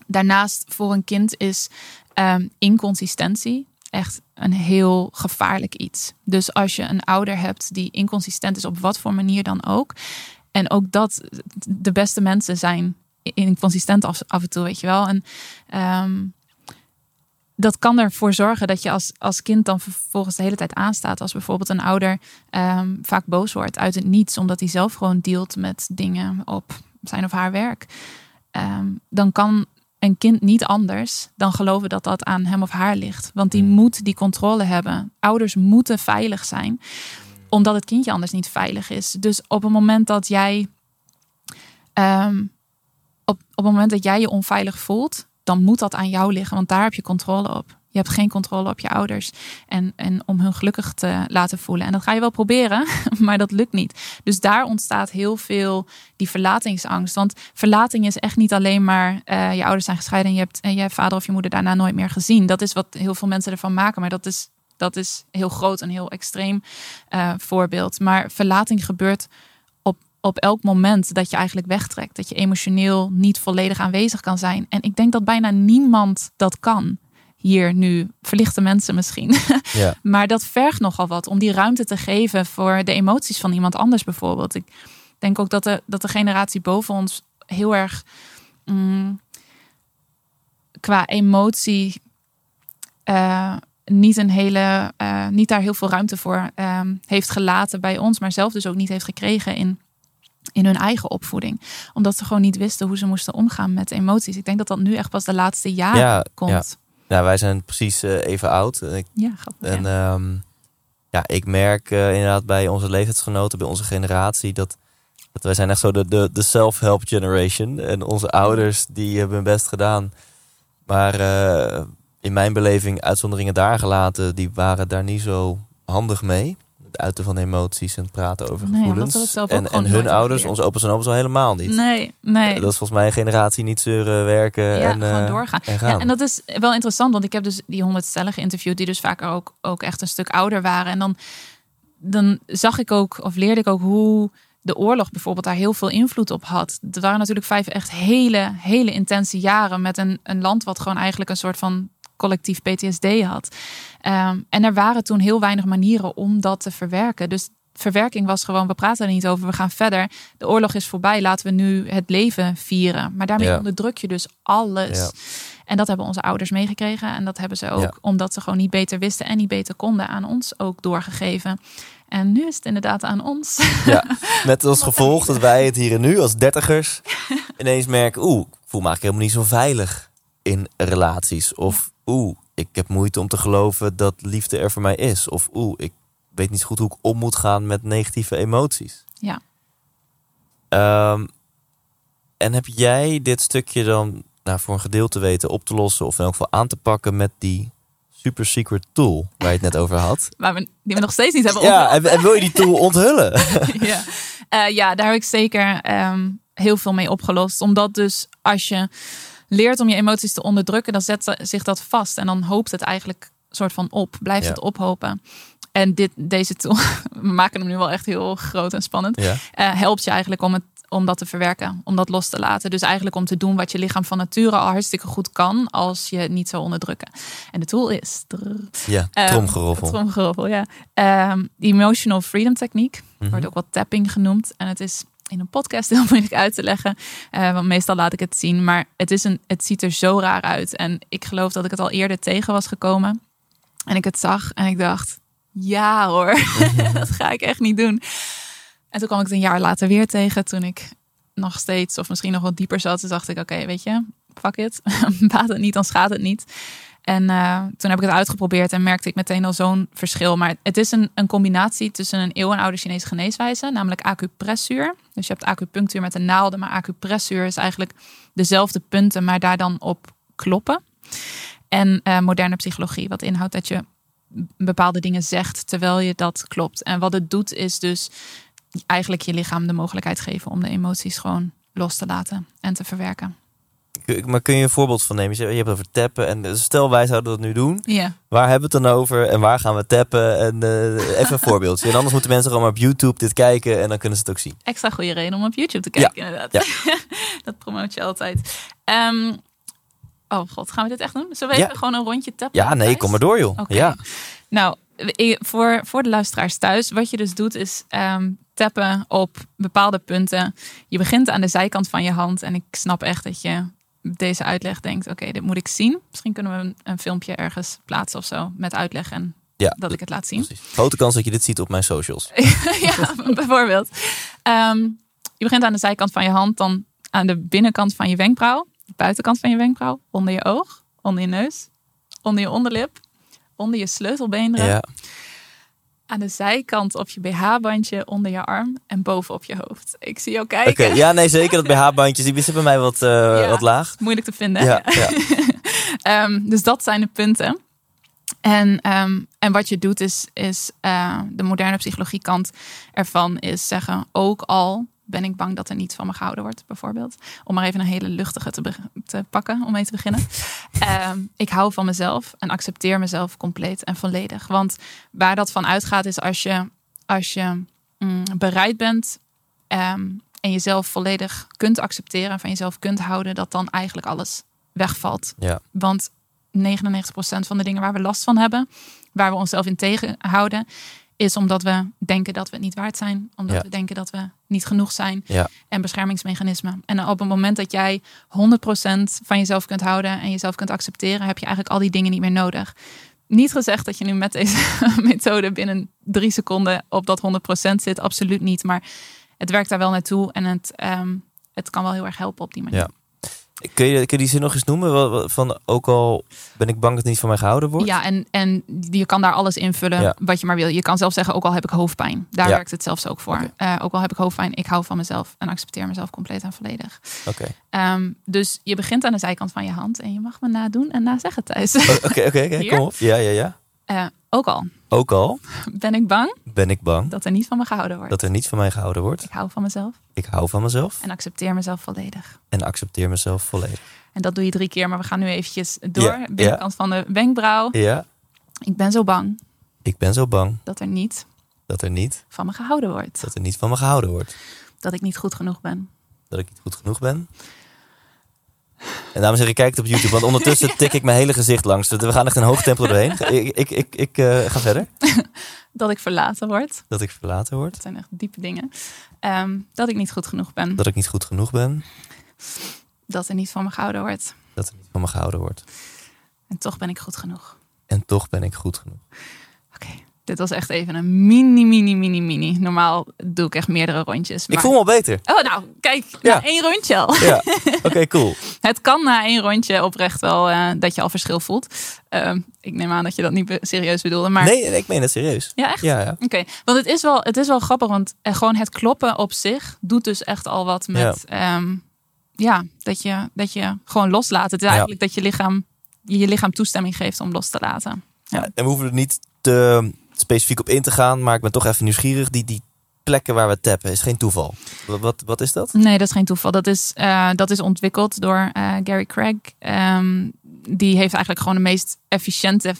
Daarnaast voor een kind is ehm, inconsistentie echt een heel gevaarlijk iets. Dus als je een ouder hebt die inconsistent is op wat voor manier dan ook. En ook dat de beste mensen zijn inconsistent af, af en toe, weet je wel. En ehm, dat kan ervoor zorgen dat je als, als kind dan vervolgens de hele tijd aanstaat. Als bijvoorbeeld een ouder ehm, vaak boos wordt uit het niets, omdat hij zelf gewoon dealt met dingen op zijn of haar werk. Ehm, dan kan een kind niet anders dan geloven dat dat aan hem of haar ligt. Want die Mm. moet die controle hebben. Ouders moeten veilig zijn, omdat het kindje anders niet veilig is. Dus op het moment dat jij. ehm, op, op het moment dat jij je onveilig voelt, dan moet dat aan jou liggen, want daar heb je controle op. Je hebt geen controle op je ouders en, en om hun gelukkig te laten voelen. En dat ga je wel proberen, maar dat lukt niet. Dus daar ontstaat heel veel die verlatingsangst. Want verlating is echt niet alleen maar eh, je ouders zijn gescheiden en je hebt je vader of je moeder daarna nooit meer gezien. Dat is wat heel veel mensen ervan maken, maar dat is, dat is heel groot en heel extreem eh, voorbeeld. Maar verlating gebeurt op, elk moment dat je eigenlijk wegtrekt. Dat je emotioneel niet volledig aanwezig kan zijn. En ik denk dat bijna niemand dat kan. Hier nu, verlichte mensen misschien. Ja. maar dat vergt nogal wat om die ruimte te geven voor de emoties van iemand anders bijvoorbeeld. Ik denk ook dat de, dat de generatie boven ons heel erg mm, qua emotie eh, niet een hele, eh, niet daar heel veel ruimte voor ehm, heeft gelaten bij ons, maar zelf dus ook niet heeft gekregen in, in hun eigen opvoeding. Omdat ze gewoon niet wisten hoe ze moesten omgaan met emoties. Ik denk dat dat nu echt pas de laatste jaren Ja, komt. ja. Ja, Ja, wij zijn precies eh, even oud. Grappig. En ja. ehm, ja, ik merk eh, inderdaad bij onze leeftijdsgenoten, bij onze generatie, dat, dat wij zijn echt zo de, de, de self-help generation. En onze ouders, die hebben hun best gedaan. Maar eh, in mijn beleving, uitzonderingen daar gelaten, die waren daar niet zo handig mee. Het uiten van emoties en het praten over Nee, gevoelens. dat en en hun ouders, geleerd. onze opa's en oma's al helemaal niet. nee, nee. Eh, Dat is volgens mij een generatie niet zeuren, werken Ja, en, gewoon eh, doorgaan. en. Ja, en dat is wel interessant, want ik heb dus die honderd stellen geïnterviewd die dus vaker ook, ook echt een stuk ouder waren. En dan, dan zag ik ook, of leerde ik ook hoe de oorlog bijvoorbeeld daar heel veel invloed op had. Er waren natuurlijk vijf echt hele, hele intense jaren met een, een land wat gewoon eigenlijk een soort van collectief PTSD had. Ehm, en er waren toen heel weinig manieren om dat te verwerken. Dus verwerking was gewoon, we praten er niet over, we gaan verder. De oorlog is voorbij, laten we nu het leven vieren. Maar daarmee Ja. onderdruk je dus alles. Ja. En dat hebben onze ouders meegekregen. En dat hebben ze ook, Ja. omdat ze gewoon niet beter wisten en niet beter konden, aan ons ook doorgegeven. En nu is het inderdaad aan ons. Ja, met als gevolg dat wij het hier en nu als dertigers ineens merken... oeh, ik voel me eigenlijk helemaal niet zo veilig in relaties. Of oeh, ik heb moeite om te geloven dat liefde er voor mij is. Of oeh, ik weet niet goed hoe ik om moet gaan met negatieve emoties. Ja. Ehm, en heb jij dit stukje dan nou, voor een gedeelte weten op te lossen... of in elk geval aan te pakken met die super secret tool waar je het net over had? Waar we, die we nog steeds niet hebben Ja, en, en wil je die tool onthullen? ja. Eh, ja, daar heb ik zeker ehm, heel veel mee opgelost. Omdat dus als je leert om je emoties te onderdrukken, dan zet zich dat vast. En dan hoopt het eigenlijk soort van op. Blijft Ja. het ophopen. En dit, deze tool, we maken hem nu wel echt heel groot en spannend. Ja. eh, helpt je eigenlijk om, het, om dat te verwerken, om dat los te laten. Dus eigenlijk om te doen wat je lichaam van nature al hartstikke goed kan, als je het niet zou onderdrukken. En de tool is. Ja, Ehm, tromgeroffel. Tromgeroffel, ja. Ehm, emotional freedom techniek. Mhm. Wordt ook wel tapping genoemd. En het is in een podcast heel moeilijk uit te leggen. eh, want meestal laat ik het zien. Maar het, is een, het ziet er zo raar uit. En ik geloof dat ik het al eerder tegen was gekomen. En ik het zag en ik dacht, ja hoor, dat ga ik echt niet doen. En toen kwam ik het een jaar later weer tegen. Toen ik nog steeds, of misschien nog wat dieper zat. Dacht ik, oké, weet je, fuck it. Baat het niet, dan schaadt het niet. En eh, toen heb ik het uitgeprobeerd en merkte ik meteen al zo'n verschil. Maar het is een, een combinatie tussen een eeuwenoude Chinese geneeswijze, namelijk acupressuur. Dus je hebt acupunctuur met de naalden, maar acupressuur is eigenlijk dezelfde punten, maar daar dan op kloppen. En eh, moderne psychologie, wat inhoudt dat je bepaalde dingen zegt terwijl je dat klopt. En wat het doet is dus eigenlijk je lichaam de mogelijkheid geven om de emoties gewoon los te laten en te verwerken. Maar kun je een voorbeeld van nemen? Je hebt het over tappen. En dus stel wij zouden dat nu doen. Ja. Waar hebben we het dan over? En waar gaan we tappen? En eh, even een voorbeeldje. En anders moeten mensen gewoon maar op YouTube dit kijken. En dan kunnen ze het ook zien. extra goede reden om op YouTube te kijken, inderdaad. dat promoot je altijd. Ehm, oh god, gaan we dit echt doen? Zullen we Ja. even gewoon een rondje tappen? Ja, nee, kom maar door joh. Ja. Nou, voor, voor de luisteraars thuis, wat je dus doet is ehm, tappen op bepaalde punten. Je begint aan de zijkant van je hand en ik snap echt dat je deze uitleg denkt, oké, dit moet ik zien. Misschien kunnen we een, een filmpje ergens plaatsen of zo met uitleg en Ja, dat ik het laat zien. precies. Grote kans dat je dit ziet op mijn socials. ja, bijvoorbeeld. Ehm, je begint aan de zijkant van je hand, dan aan de binnenkant van je wenkbrauw, de buitenkant van je wenkbrauw, onder je oog, onder je neus, onder je onderlip, onder je sleutelbeenderen, Ja. Aan de zijkant op je BH-bandje, onder je arm en boven op je hoofd. Ik zie jou Oké, kijken. ja, nee, zeker. Dat BH-bandjes, die zitten bij mij wat, eh, Ja. wat laag. Moeilijk te vinden. Ja, ja. Ehm, dus dat zijn de punten. En, ehm, en wat je doet is, is eh, de moderne psychologiekant ervan is zeggen, ook al ben ik bang dat er niets van me gehouden wordt, bijvoorbeeld. Om maar even een hele luchtige te, te pakken, om mee te beginnen. Ehm, ik hou van mezelf en accepteer mezelf compleet en volledig. Want waar dat van uitgaat is als je, als je mm, bereid bent ehm, en jezelf volledig kunt accepteren en van jezelf kunt houden, dat dan eigenlijk alles wegvalt. Ja. Want 99% van de dingen waar we last van hebben, waar we onszelf in tegenhouden, is omdat we denken dat we het niet waard zijn. Omdat Ja. we denken dat we niet genoeg zijn. Ja. En beschermingsmechanismen. En op het moment dat jij 100% van jezelf kunt houden en jezelf kunt accepteren, heb je eigenlijk al die dingen niet meer nodig. Niet gezegd dat je nu met deze methode binnen drie seconden op dat 100% zit. Absoluut niet. Maar het werkt daar wel naartoe en het, ehm, het kan wel heel erg helpen op die manier. Ja. Kun je, kun je die zin nog eens noemen? Van, ook al ben ik bang dat het niet van mij gehouden wordt? Ja, en, en je kan daar alles invullen Ja. wat je maar wil. Je kan zelf zeggen, ook al heb ik hoofdpijn. Daar Ja. werkt het zelfs ook voor. Eh, ook al heb ik hoofdpijn, ik hou van mezelf en accepteer mezelf compleet en volledig. Oké, Ehm, dus je begint aan de zijkant van je hand en je mag me nadoen en nazeggen thuis. O- oké, oké, kom op. Ja, ja, ja. Eh, ook al Ook al ben ik bang ben ik bang dat er niet van me gehouden wordt. dat er niet van mij gehouden wordt. Ik hou van mezelf Ik hou van mezelf en accepteer mezelf volledig. en accepteer mezelf volledig. En dat doe je drie keer, maar we gaan nu eventjes door. Ja, Binnenkant van de wenkbrauw. Ja, Ik ben zo bang ik ben zo bang dat er niet dat er niet, van me gehouden wordt. dat er niet van me gehouden wordt. Dat ik niet goed genoeg ben. Dat ik niet goed genoeg ben. En dames en heren, kijk het op YouTube, want ondertussen tik ik mijn hele gezicht langs. We gaan echt in hoog tempo doorheen. Ik, ik, ik, ik eh, ga verder. Dat ik verlaten word. Dat ik verlaten word. Dat zijn echt diepe dingen. Ehm, dat ik niet goed genoeg ben. Dat ik niet goed genoeg ben. Dat er niet van me gehouden wordt. Dat er niet van me gehouden wordt. En toch ben ik goed genoeg. En toch ben ik goed genoeg. Oké, dit was echt even een mini, mini, mini, mini. Normaal doe ik echt meerdere rondjes. Ik maar- voel me al beter. Oh, nou, kijk, Ja. na één rondje al. Ja, oké, cool. Het kan na één rondje oprecht wel eh, dat je al verschil voelt. Ehm, ik neem aan dat je dat niet serieus bedoelde. Maar Nee, ik meen het serieus. ja, echt? Ja, ja. Oké, want het is, wel, het is wel grappig, want eh, gewoon het kloppen op zich doet dus echt al wat met, ja, ja dat, je, dat je gewoon loslaat. Het is eigenlijk dat je lichaam, je lichaam toestemming geeft om los te laten. Ja. Ja, en we hoeven er niet te specifiek op in te gaan, maar ik ben toch even nieuwsgierig. Die, die plekken waar we tappen is geen toeval. Wat, wat, wat is dat? Nee, dat is geen toeval. Dat is, eh, dat is ontwikkeld door eh, Gary Craig. Ehm, die heeft eigenlijk gewoon de meest efficiënte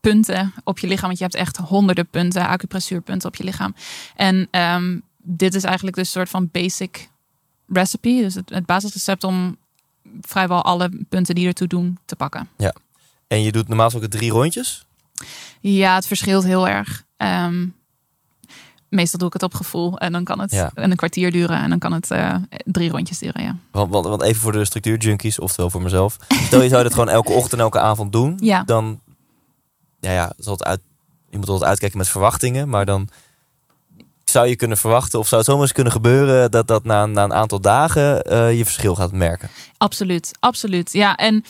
punten op je lichaam. Want je hebt echt honderden punten, acupressuurpunten op je lichaam. En ehm, dit is eigenlijk de soort van basic recipe. Dus het, het basisrecept om vrijwel alle punten die ertoe doen te pakken. En je doet normaal ook drie rondjes? Ja, het verschilt heel erg. Ehm, meestal doe ik het op gevoel en dan kan het Ja. een kwartier duren en dan kan het eh, drie rondjes duren. Ja. Want, want, want even voor de structuurjunkies, oftewel voor mezelf. Stel je zou dit gewoon elke ochtend en elke avond doen. Ja. Dan, ja, ja, zal het uit, je moet altijd uitkijken met verwachtingen. Maar dan zou je kunnen verwachten, of zou het zomaar eens kunnen gebeuren... dat dat na, na een aantal dagen eh, je verschil gaat merken. Absoluut, absoluut. Ja, en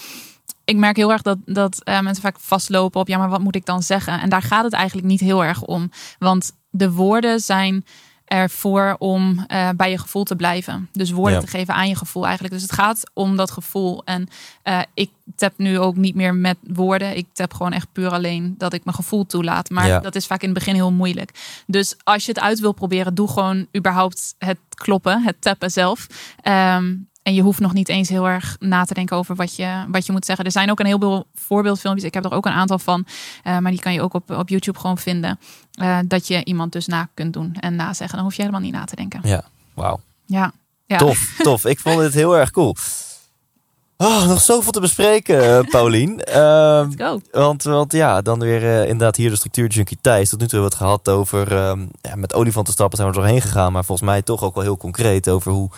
ik merk heel erg dat, dat eh, mensen vaak vastlopen op, ja, maar wat moet ik dan zeggen? En daar gaat het eigenlijk niet heel erg om. Want de woorden zijn ervoor om eh, bij je gevoel te blijven. Dus woorden Ja. te geven aan je gevoel eigenlijk. Dus het gaat om dat gevoel. En eh, ik tap nu ook niet meer met woorden. Ik tap gewoon echt puur alleen dat ik mijn gevoel toelaat. Maar Ja. dat is vaak in het begin heel moeilijk. Dus als je het uit wil proberen, doe gewoon überhaupt het kloppen, het tappen zelf. Ehm, en je hoeft nog niet eens heel erg na te denken over wat je, wat je moet zeggen. Er zijn ook een heleboel voorbeeldfilmpjes. Ik heb er ook een aantal van. eh, maar die kan je ook op, op YouTube gewoon vinden. eh, dat je iemand dus na kunt doen en nazeggen. Dan hoef je helemaal niet na te denken. Ja, wauw. Ja, ja. Tof, tof. Ik vond het heel erg cool. Oh, nog zoveel te bespreken, eh, Paulien. Go. Want, want ja, dan weer inderdaad hier de structuurjunkie Thijs. Tot nu toe hebben we het gehad over... ehm, ja, met olifantenstappen zijn we er doorheen gegaan. Maar volgens mij toch ook wel heel concreet over hoe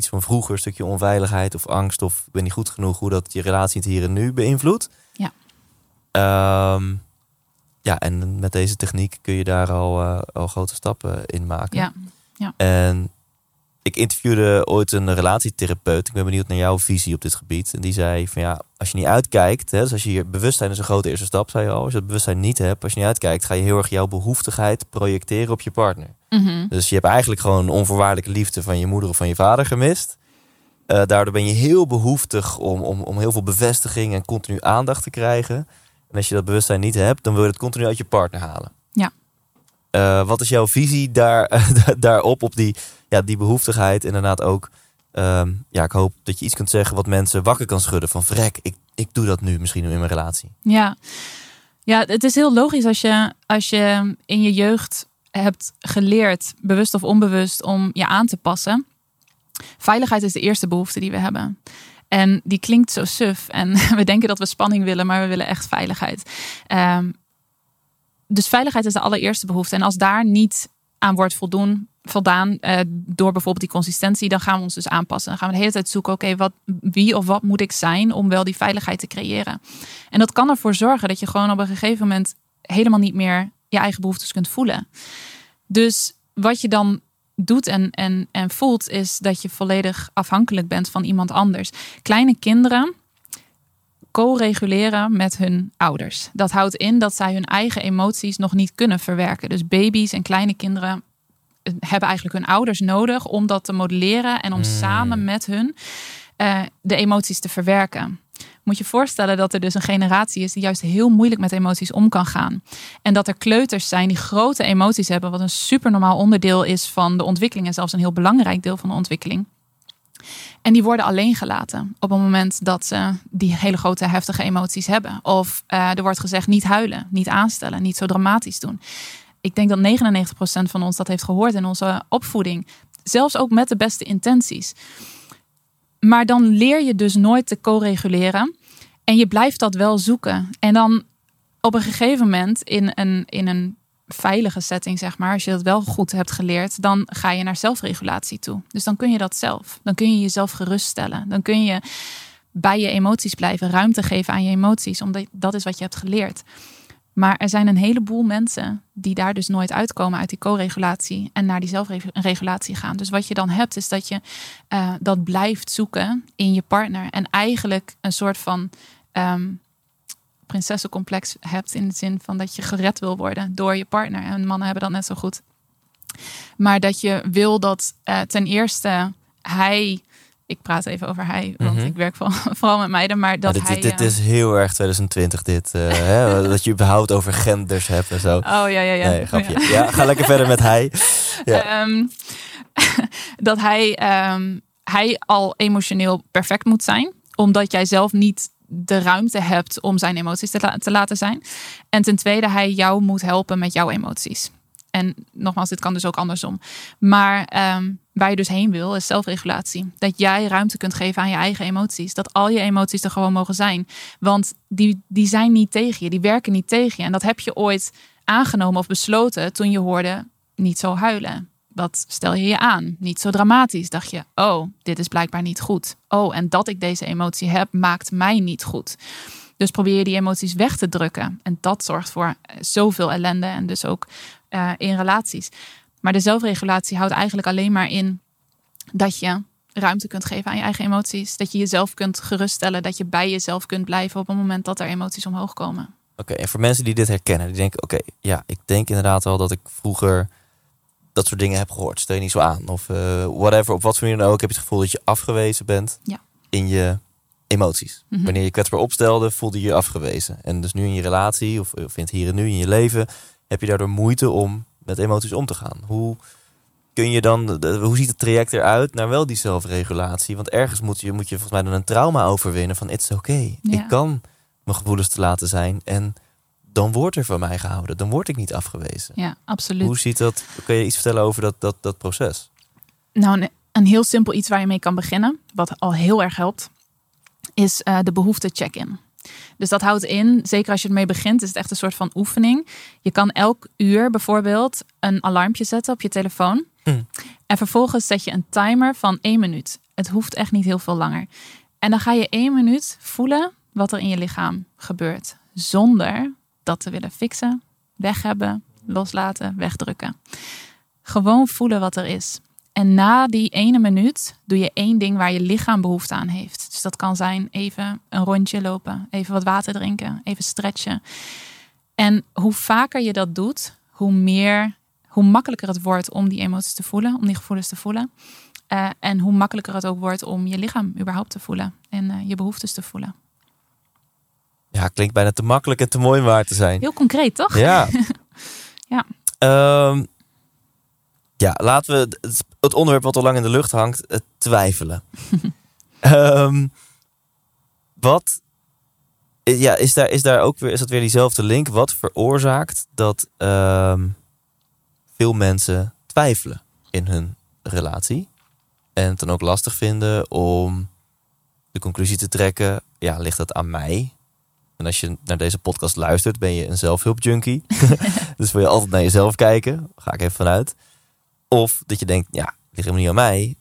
iets van vroeger... een stukje onveiligheid of angst of ben niet goed genoeg... hoe dat je relatie het hier en nu beïnvloedt. Ja. Ehm, ja, en met deze techniek kun je daar al, eh, al grote stappen in maken. Ja, En ik interviewde ooit een relatietherapeut. Ik ben benieuwd naar jouw visie op dit gebied. En die zei van ja, als je niet uitkijkt, hè, dus als je hier bewustzijn is een grote eerste stap, zei je al. Als je dat bewustzijn niet hebt, als je niet uitkijkt, ga je heel erg jouw behoeftigheid projecteren op je partner. Mhm. Dus je hebt eigenlijk gewoon onvoorwaardelijke liefde van je moeder of van je vader gemist. Eh, daardoor ben je heel behoeftig om, om, om heel veel bevestiging en continu aandacht te krijgen. En als je dat bewustzijn niet hebt, dan wil je het continu uit je partner halen. Ja. Eh, wat is jouw visie daar, daarop, op die, ja, die behoeftigheid? Inderdaad ook, ehm, ja, ik hoop dat je iets kunt zeggen wat mensen wakker kan schudden. Van vrek, ik, ik doe dat nu misschien in mijn relatie. Ja. ja, het is heel logisch als je, als je in je jeugd hebt geleerd, bewust of onbewust, om je aan te passen. Veiligheid is de eerste behoefte die we hebben. En die klinkt zo suf. En we denken dat we spanning willen, maar we willen echt veiligheid. Ehm, dus veiligheid is de allereerste behoefte. En als daar niet aan wordt voldoen, voldaan eh, door bijvoorbeeld die consistentie, dan gaan we ons dus aanpassen. Dan gaan we de hele tijd zoeken, oké, wat, wie of wat moet ik zijn om wel die veiligheid te creëren? En dat kan ervoor zorgen dat je gewoon op een gegeven moment helemaal niet meer je eigen behoeftes kunt voelen. Dus wat je dan doet en, en, en voelt, is dat je volledig afhankelijk bent van iemand anders. Kleine kinderen co-reguleren met hun ouders. Dat houdt in dat zij hun eigen emoties nog niet kunnen verwerken. Dus baby's en kleine kinderen eh, hebben eigenlijk hun ouders nodig om dat te modelleren en om samen met hun eh, de emoties te verwerken. Moet je voorstellen dat er dus een generatie is die juist heel moeilijk met emoties om kan gaan. En dat er kleuters zijn die grote emoties hebben, wat een super normaal onderdeel is van de ontwikkeling en zelfs een heel belangrijk deel van de ontwikkeling. En die worden alleen gelaten op het moment dat ze die hele grote heftige emoties hebben. Of eh, er wordt gezegd niet huilen, niet aanstellen, niet zo dramatisch doen. Ik denk dat 99% van ons dat heeft gehoord in onze opvoeding. Zelfs ook met de beste intenties. Maar dan leer je dus nooit te co-reguleren. En je blijft dat wel zoeken. En dan op een gegeven moment in een, in een veilige setting, zeg maar, als je dat wel goed hebt geleerd, dan ga je naar zelfregulatie toe. Dus dan kun je dat zelf. Dan kun je jezelf geruststellen. Dan kun je bij je emoties blijven, ruimte geven aan je emoties, omdat dat is wat je hebt geleerd. Maar er zijn een heleboel mensen die daar dus nooit uitkomen uit die co-regulatie en naar die zelfregulatie gaan. Dus wat je dan hebt, is dat je uh, dat blijft zoeken in je partner. En eigenlijk een soort van um, prinsessencomplex hebt in de zin van dat je gered wil worden door je partner. En mannen hebben dat net zo goed. Maar dat je wil dat uh, ten eerste hij ik praat even over hij, want Mhm. ik werk vooral, vooral met meiden, maar dat Ja, dit, hij... dit, dit eh, is heel erg 2020 dit. eh, hè, dat je überhaupt over genders hebt en zo. Oh ja, ja, ja. Nee, grapje. Ja, ga lekker verder met hij. Ja. Ehm, dat hij, ehm, hij al emotioneel perfect moet zijn, omdat jij zelf niet de ruimte hebt om zijn emoties te, la- te laten zijn. En ten tweede, hij jou moet helpen met jouw emoties. En nogmaals, dit kan dus ook andersom. Maar ehm, waar je dus heen wil, is zelfregulatie. Dat jij ruimte kunt geven aan je eigen emoties. Dat al je emoties er gewoon mogen zijn. Want die, die zijn niet tegen je, die werken niet tegen je. En dat heb je ooit aangenomen of besloten toen je hoorde niet zo huilen. Wat stel je je aan? Niet zo dramatisch. Dacht je, oh, dit is blijkbaar niet goed. Oh, en dat ik deze emotie heb, maakt mij niet goed. Dus probeer je die emoties weg te drukken. En dat zorgt voor eh, zoveel ellende en dus ook eh, in relaties. Maar de zelfregulatie houdt eigenlijk alleen maar in dat je ruimte kunt geven aan je eigen emoties. Dat je jezelf kunt geruststellen. Dat je bij jezelf kunt blijven op het moment dat er emoties omhoog komen. Oké, en voor mensen die dit herkennen, die denken: oké, ja, ik denk inderdaad wel dat ik vroeger dat soort dingen heb gehoord. Stel je niet zo aan. Of eh, whatever, op wat voor manier dan ook, heb je het gevoel dat je afgewezen bent Ja. in je emoties. Mhm. Wanneer je kwetsbaar opstelde, voelde je je afgewezen. En dus nu in je relatie, of, of in het hier en nu in je leven, heb je daardoor moeite om met emoties om te gaan. Hoe kun je dan, de- hoe ziet het traject eruit naar wel die zelfregulatie? Want ergens moet je, moet je volgens mij dan een trauma overwinnen van it's oké. Ja. Ik kan mijn gevoelens te laten zijn en dan wordt er van mij gehouden. Dan word ik niet afgewezen. Ja, absoluut. Hoe ziet dat? Kun je iets vertellen over dat, dat, dat proces? Nou, een, een heel simpel iets waar je mee kan beginnen, wat al heel erg helpt, is eh, de behoefte check-in. Dus dat houdt in, zeker als je ermee begint, is het echt een soort van oefening. Je kan elk uur bijvoorbeeld een alarmpje zetten op je telefoon. Hm. En vervolgens zet je een timer van één minuut. Het hoeft echt niet heel veel langer. En dan ga je één minuut voelen wat er in je lichaam gebeurt. Zonder dat te willen fixen, weg hebben, loslaten, wegdrukken. Gewoon voelen wat er is. En na die ene minuut doe je één ding waar je lichaam behoefte aan heeft. Dus dat kan zijn even een rondje lopen, even wat water drinken, even stretchen. En hoe vaker je dat doet, hoe meer, hoe makkelijker het wordt om die emoties te voelen, om die gevoelens te voelen. Eh, en hoe makkelijker het ook wordt om je lichaam überhaupt te voelen en eh, je behoeftes te voelen. Ja, klinkt bijna te makkelijk en te mooi om waar te zijn. Heel concreet, toch? Ja. Ja. Ehm, ja, laten we het, het onderwerp wat al lang in de lucht hangt, het twijfelen. Ehm, wat, ja, is daar, is daar ook weer, is dat weer diezelfde link? Wat veroorzaakt dat ehm, veel mensen twijfelen in hun relatie? En het dan ook lastig vinden om de conclusie te trekken, ja, ligt dat aan mij? En als je naar deze podcast luistert, ben je een zelfhulpjunkie. dus wil je altijd naar jezelf kijken. Ga ik even vanuit. Of dat je denkt, ja, ligt helemaal niet aan mij.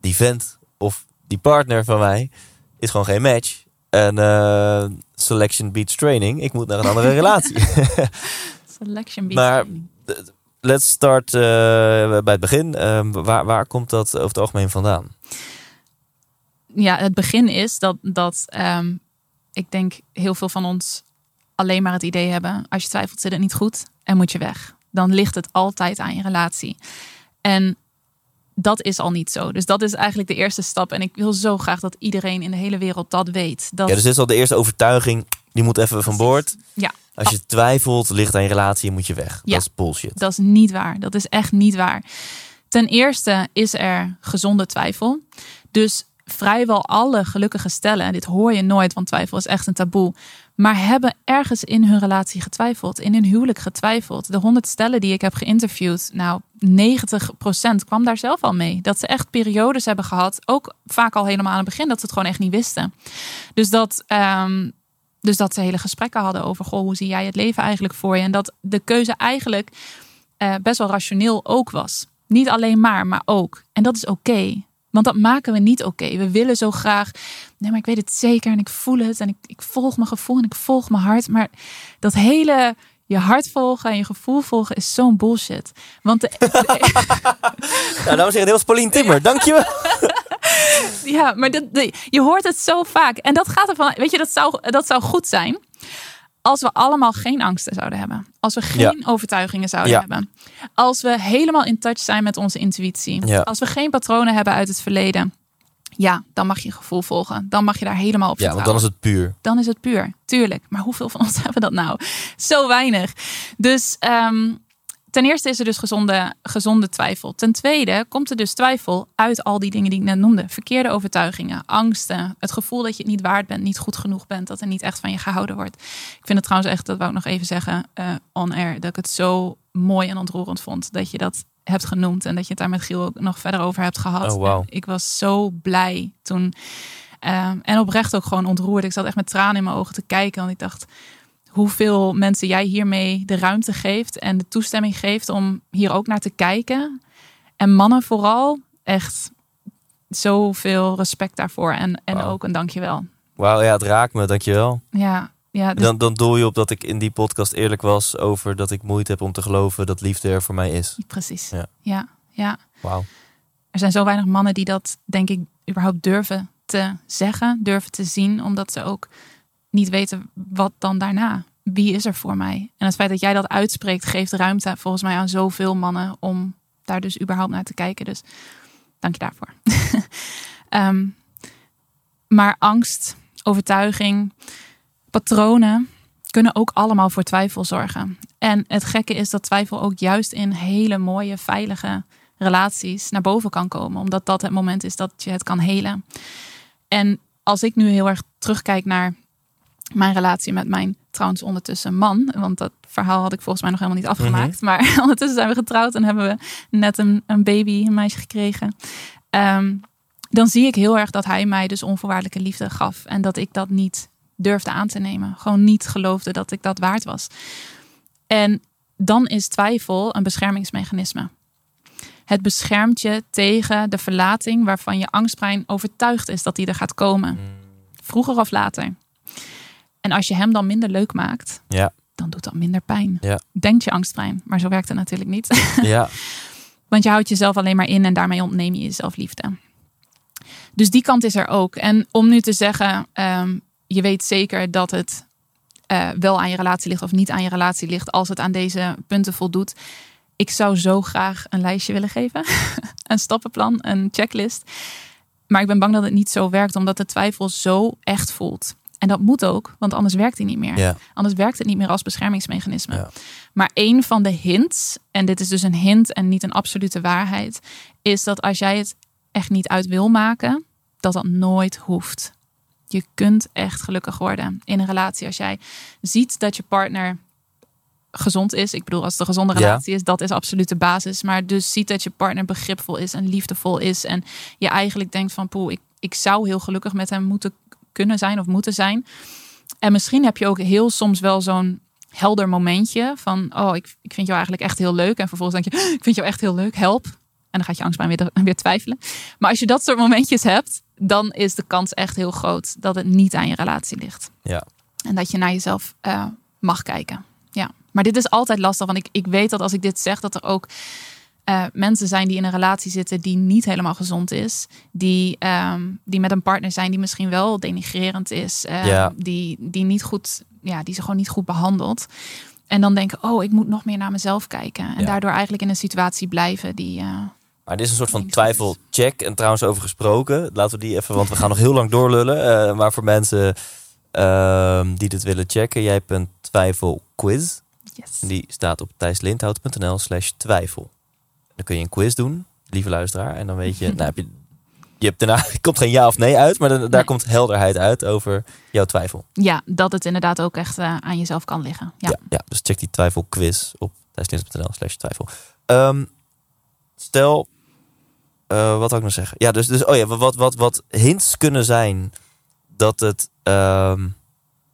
Die vent of die partner van mij is gewoon geen match. En eh, selection beats training. Ik moet naar een andere relatie. Selection beats Maar- training. Let's start eh, bij het begin. Ehm, waar, waar komt dat over het algemeen vandaan? ja, het begin is dat, dat ehm, ik denk heel veel van ons alleen maar het idee hebben: als je twijfelt, zit het niet goed en moet je weg. Dan ligt het altijd aan je relatie. En dat is al niet zo. Dus dat is eigenlijk de eerste stap. En ik wil zo graag dat iedereen in de hele wereld dat weet. Dat, Ja, dus dit is al de eerste overtuiging. Die moet even van boord. Ja. Als je twijfelt, ligt aan je relatie en moet je weg. Ja. Dat is bullshit. Dat is niet waar. Dat is echt niet waar. Ten eerste is er gezonde twijfel. Dus vrijwel alle gelukkige stellen, en dit hoor je nooit, want twijfel is echt een taboe, maar hebben ergens in hun relatie getwijfeld, in hun huwelijk getwijfeld. De 100 stellen die ik heb geïnterviewd, nou 90% kwam daar zelf al mee. Dat ze echt periodes hebben gehad, ook vaak al helemaal aan het begin, dat ze het gewoon echt niet wisten. Dus dat, ehm, dus dat ze hele gesprekken hadden over, goh, hoe zie jij het leven eigenlijk voor je? En dat de keuze eigenlijk eh, best wel rationeel ook was. Niet alleen maar, maar ook. En dat is oké. Want dat maken we niet oké. We willen zo graag. Nee, maar ik weet het zeker en ik voel het. En ik, ik volg mijn gevoel en ik volg mijn hart. Maar dat hele je hart volgen en je gevoel volgen is zo'n bullshit. Want de, Nou, dames en heren, dit was Paulien Timmer. Dankjewel. ja, maar dat, je hoort het zo vaak. En dat gaat ervan. Weet je, dat zou, dat zou goed zijn. Als we allemaal geen angsten zouden hebben. Als we geen Ja. overtuigingen zouden Ja. hebben. Als we helemaal in touch zijn met onze intuïtie. Ja. Als we geen patronen hebben uit het verleden. ja, dan mag je gevoel volgen. Dan mag je daar helemaal op Ja, want vertrouwen. dan is het puur. dan is het puur. Tuurlijk. Maar hoeveel van ons hebben dat nou? Zo weinig. Dus ehm, ten eerste is er dus gezonde, gezonde twijfel. Ten tweede komt er dus twijfel uit al die dingen die ik net noemde. Verkeerde overtuigingen, angsten, het gevoel dat je het niet waard bent, niet goed genoeg bent, dat er niet echt van je gehouden wordt. Ik vind het trouwens echt, dat wou ik nog even zeggen, eh, on air, dat ik het zo mooi en ontroerend vond dat je dat hebt genoemd en dat je het daar met Giel ook nog verder over hebt gehad. Oh, wauw. Ik was zo blij toen. Ehm, en oprecht ook gewoon ontroerd. Ik zat echt met tranen in mijn ogen te kijken. Want ik dacht, hoeveel mensen jij hiermee de ruimte geeft en de toestemming geeft om hier ook naar te kijken. En mannen vooral, echt zoveel respect daarvoor. En, en ook een dankjewel. Wauw, ja, het raakt me, dankjewel. Ja, ja dus, Dan, dan doel je op dat ik in die podcast eerlijk was over dat ik moeite heb om te geloven dat liefde er voor mij is. precies. Ja. ja, ja. Wauw. Er zijn zo weinig mannen die dat, denk ik, überhaupt durven te zeggen, durven te zien, omdat ze ook niet weten wat dan daarna. Wie is er voor mij? En het feit dat jij dat uitspreekt, geeft ruimte volgens mij aan zoveel mannen om daar dus überhaupt naar te kijken. Dus dank je daarvoor. Ehm, maar angst, overtuiging, patronen kunnen ook allemaal voor twijfel zorgen. En het gekke is dat twijfel ook juist in hele mooie, veilige relaties naar boven kan komen. Omdat dat het moment is dat je het kan helen. En als ik nu heel erg terugkijk naar mijn relatie met mijn trouwens ondertussen man. Want dat verhaal had ik volgens mij nog helemaal niet afgemaakt. Maar ondertussen zijn we getrouwd en hebben we net een, een baby, een meisje gekregen. Ehm, dan zie ik heel erg dat hij mij dus onvoorwaardelijke liefde gaf. En dat ik dat niet durfde aan te nemen. Gewoon niet geloofde dat ik dat waard was. En dan is twijfel een beschermingsmechanisme. Het beschermt je tegen de verlating waarvan je angstbrein overtuigd is dat die er gaat komen. Vroeger of later. En als je hem dan minder leuk maakt, Ja, dan doet dat minder pijn. Ja. Denkt je angstbrein. Maar zo werkt het natuurlijk niet. ja. Want je houdt jezelf alleen maar in en daarmee ontneem je jezelf liefde. Dus die kant is er ook. En om nu te zeggen, ehm, je weet zeker dat het eh, wel aan je relatie ligt of niet aan je relatie ligt als het aan deze punten voldoet. Ik zou zo graag een lijstje willen geven. een stappenplan, een checklist. Maar ik ben bang dat het niet zo werkt, omdat de twijfel zo echt voelt. En dat moet ook, want anders werkt hij niet meer. Ja. Anders werkt het niet meer als beschermingsmechanisme. Ja. Maar een van de hints, en dit is dus een hint en niet een absolute waarheid, is dat als jij het echt niet uit wil maken, dat dat nooit hoeft. Je kunt echt gelukkig worden in een relatie als jij ziet dat je partner gezond is. Ik bedoel, als het een gezonde Ja. relatie is, dat is absoluut de basis. Maar dus ziet dat je partner begripvol is en liefdevol is. En je eigenlijk denkt van, poeh, ik, ik zou heel gelukkig met hem moeten kunnen zijn of moeten zijn. En misschien heb je ook heel soms wel zo'n helder momentje van, oh, ik, ik vind jou eigenlijk echt heel leuk. En vervolgens denk je, ik vind jou echt heel leuk, help. En dan gaat je angstbrein weer, weer twijfelen. Maar als je dat soort momentjes hebt, dan is de kans echt heel groot dat het niet aan je relatie ligt. Ja. En dat je naar jezelf eh, mag kijken. Ja. Maar dit is altijd lastig, want ik, ik weet dat als ik dit zeg, dat er ook eh, mensen zijn die in een relatie zitten die niet helemaal gezond is. Die, ehm, die met een partner zijn die misschien wel denigrerend is. eh, Ja. die, die, niet goed, ja, die ze gewoon niet goed behandelt. En dan denken, oh, ik moet nog meer naar mezelf kijken. En Ja. daardoor eigenlijk in een situatie blijven die... eh, Maar dit is een soort van twijfelcheck. En trouwens over gesproken. Laten we die even, want we gaan nog heel lang doorlullen. Maar voor mensen ehm, die dit willen checken. Jij hebt een twijfelquiz. yes. Die staat op thijslindhout.nl slash twijfel. Dan kun je een quiz doen, lieve luisteraar. En dan weet je, nou heb je, je hebt daarna, komt geen ja of nee uit. Maar dan, daar Nee. komt helderheid uit over jouw twijfel. Ja, dat het inderdaad ook echt eh, aan jezelf kan liggen. Ja. Ja, ja, dus check die twijfelquiz op thijslindhout.nl slash twijfel. Ehm, stel, eh, wat had ik nog zeggen? Ja, dus, dus oh ja, wat, wat, wat hints kunnen zijn dat het ehm,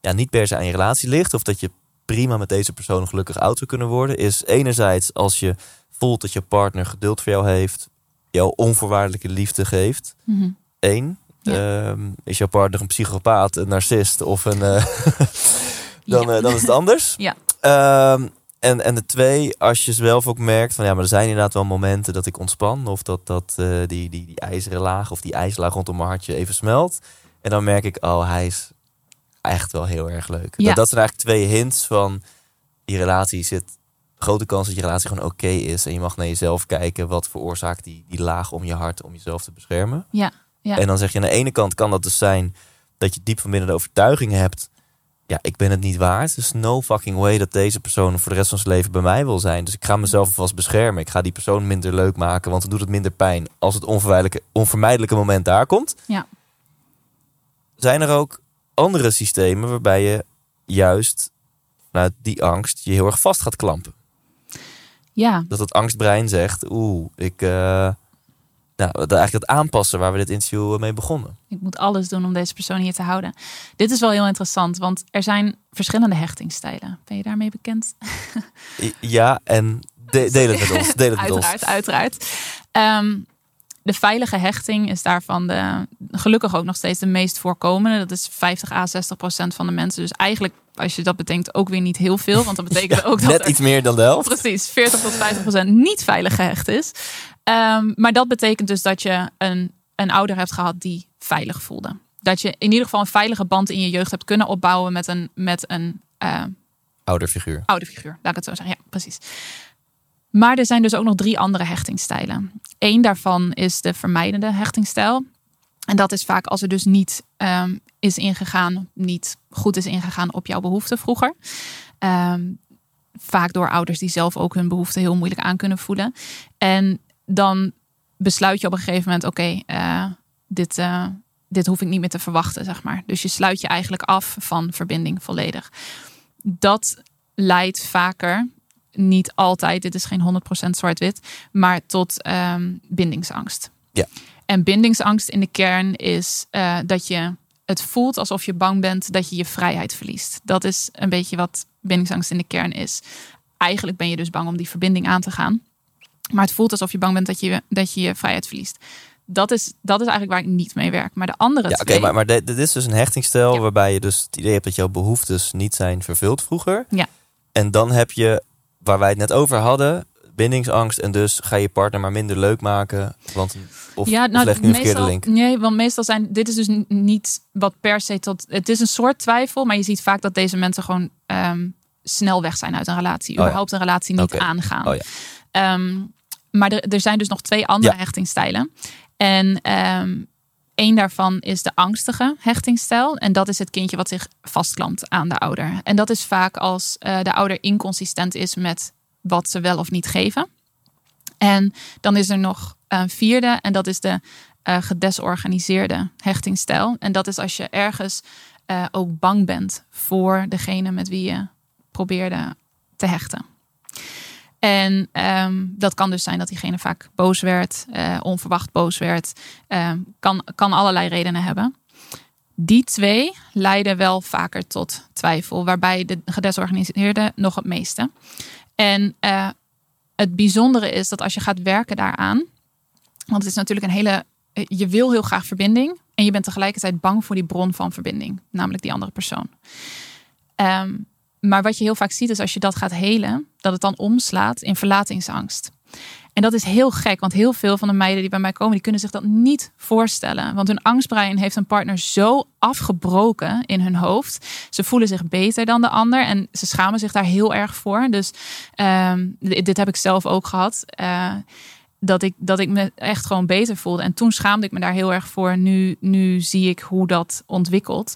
ja, niet per se aan je relatie ligt. Of dat je prima met deze persoon gelukkig oud zou kunnen worden. Is enerzijds als je voelt dat je partner geduld voor jou heeft. Jou onvoorwaardelijke liefde geeft. Mhm. Eén. Ja. Ehm, is jouw partner een psychopaat, een narcist of een... eh, dan, Ja. eh, dan is het anders. Ja. Ehm, en, en de twee, als je zelf ook merkt van ja, maar er zijn inderdaad wel momenten dat ik ontspan. Of dat, dat eh, die, die, die ijzeren laag of die ijslaag rondom mijn hartje even smelt. En dan merk ik, oh, hij is echt wel heel erg leuk. Ja. Dat, dat zijn eigenlijk twee hints van die relatie zit. Grote kans dat je relatie gewoon oké is. En je mag naar jezelf kijken. Wat veroorzaakt die, die laag om je hart om jezelf te beschermen. Ja, Ja. En dan zeg je aan de ene kant kan dat dus zijn dat je diep van binnen de overtuiging hebt. Ja, ik ben het niet waard. Dus no fucking way dat deze persoon voor de rest van zijn leven bij mij wil zijn. Dus ik ga mezelf alvast beschermen. Ik ga die persoon minder leuk maken, want dan doet het minder pijn als het onvermijdelijke, onvermijdelijke moment daar komt. Ja. Zijn er ook andere systemen waarbij je juist vanuit die angst je heel erg vast gaat klampen? Ja, Dat het angstbrein zegt, oeh, ik... eh nou, dat eigenlijk het aanpassen waar we dit interview mee begonnen. ik moet alles doen om deze persoon hier te houden. Dit is wel heel interessant, want er zijn verschillende hechtingstijlen. Ben je daarmee bekend? Ja, en de- deel het met ons. Deel het met ons. Uiteraard, uiteraard. De veilige hechting is daarvan de, gelukkig ook nog steeds de meest voorkomende. Dat is 50 à 60 procent van de mensen. Dus eigenlijk, als je dat bedenkt, ook weer niet heel veel. Want dat betekent ook dat Net er iets meer dan de helft. precies 40 tot 50 procent niet veilig gehecht is. Ehm, maar dat betekent dus dat je een, een ouder hebt gehad die veilig voelde. Dat je in ieder geval een veilige band in je jeugd hebt kunnen opbouwen met een, met een eh, Ouderfiguur. ouderfiguur. Laat ik het zo zeggen. Ja, precies. Maar er zijn dus ook nog drie andere hechtingsstijlen. Eén daarvan is de vermijdende hechtingsstijl. En dat is vaak als er dus niet ehm, is ingegaan, niet goed is ingegaan op jouw behoeften vroeger. Ehm, vaak door ouders die zelf ook hun behoeften heel moeilijk aan kunnen voelen. En dan besluit je op een gegeven moment: oké, eh, dit, eh, dit hoef ik niet meer te verwachten, zeg maar. Dus je sluit je eigenlijk af van verbinding volledig. Dat leidt vaker, niet altijd, dit is geen 100% zwart-wit, maar tot ehm, bindingsangst. Ja. En bindingsangst in de kern is eh, dat je het voelt alsof je bang bent dat je je vrijheid verliest. Dat is een beetje wat bindingsangst in de kern is. Eigenlijk ben je dus bang om die verbinding aan te gaan. Maar het voelt alsof je bang bent dat je dat je, je vrijheid verliest. Dat is, dat is eigenlijk waar ik niet mee werk. Maar de andere Ja, oké, maar, maar dit, is dus een hechtingsstijl Ja. waarbij je dus het idee hebt dat jouw behoeftes niet zijn vervuld vroeger. Ja. En dan heb je, waar wij het net over hadden, bindingsangst. En dus ga je partner maar minder leuk maken. Want, of, ja, of nou, leg ik nu meestal, link? nee, want meestal zijn dit is dus niet wat per se tot. Het is een soort twijfel, maar je ziet vaak dat deze mensen gewoon ehm, snel weg zijn uit een relatie, ja. überhaupt een relatie niet aangaan. Oh ja. Ehm, maar er, er zijn dus nog twee andere Ja. hechtingstijlen. En ehm één daarvan is de angstige hechtingstijl. En dat is het kindje wat zich vastklampt aan de ouder. En dat is vaak als eh, de ouder inconsistent is met wat ze wel of niet geven. En dan is er nog een vierde, en dat is de eh, gedesorganiseerde hechtingstijl. En dat is als je ergens eh, ook bang bent voor degene met wie je probeerde te hechten. En ehm, dat kan dus zijn dat diegene vaak boos werd, eh, onverwacht boos werd. Ehm, kan, kan allerlei redenen hebben. Die twee leiden wel vaker tot twijfel, waarbij de gedesorganiseerde nog het meeste. En eh, het bijzondere is dat als je gaat werken daaraan, want het is natuurlijk een hele. Je wil heel graag verbinding en je bent tegelijkertijd bang voor die bron van verbinding, namelijk die andere persoon. Ehm, maar wat je heel vaak ziet is als je dat gaat helen, dat het dan omslaat in verlatingsangst. En dat is heel gek, want heel veel van de meiden die bij mij komen, die kunnen zich dat niet voorstellen. Want hun angstbrein heeft een partner zo afgebroken in hun hoofd. Ze voelen zich beter dan de ander en ze schamen zich daar heel erg voor. Dus ehm, dit heb ik zelf ook gehad. Eh, dat ik, dat ik me echt gewoon beter voelde. En toen schaamde ik me daar heel erg voor. Nu, nu zie ik hoe dat ontwikkelt.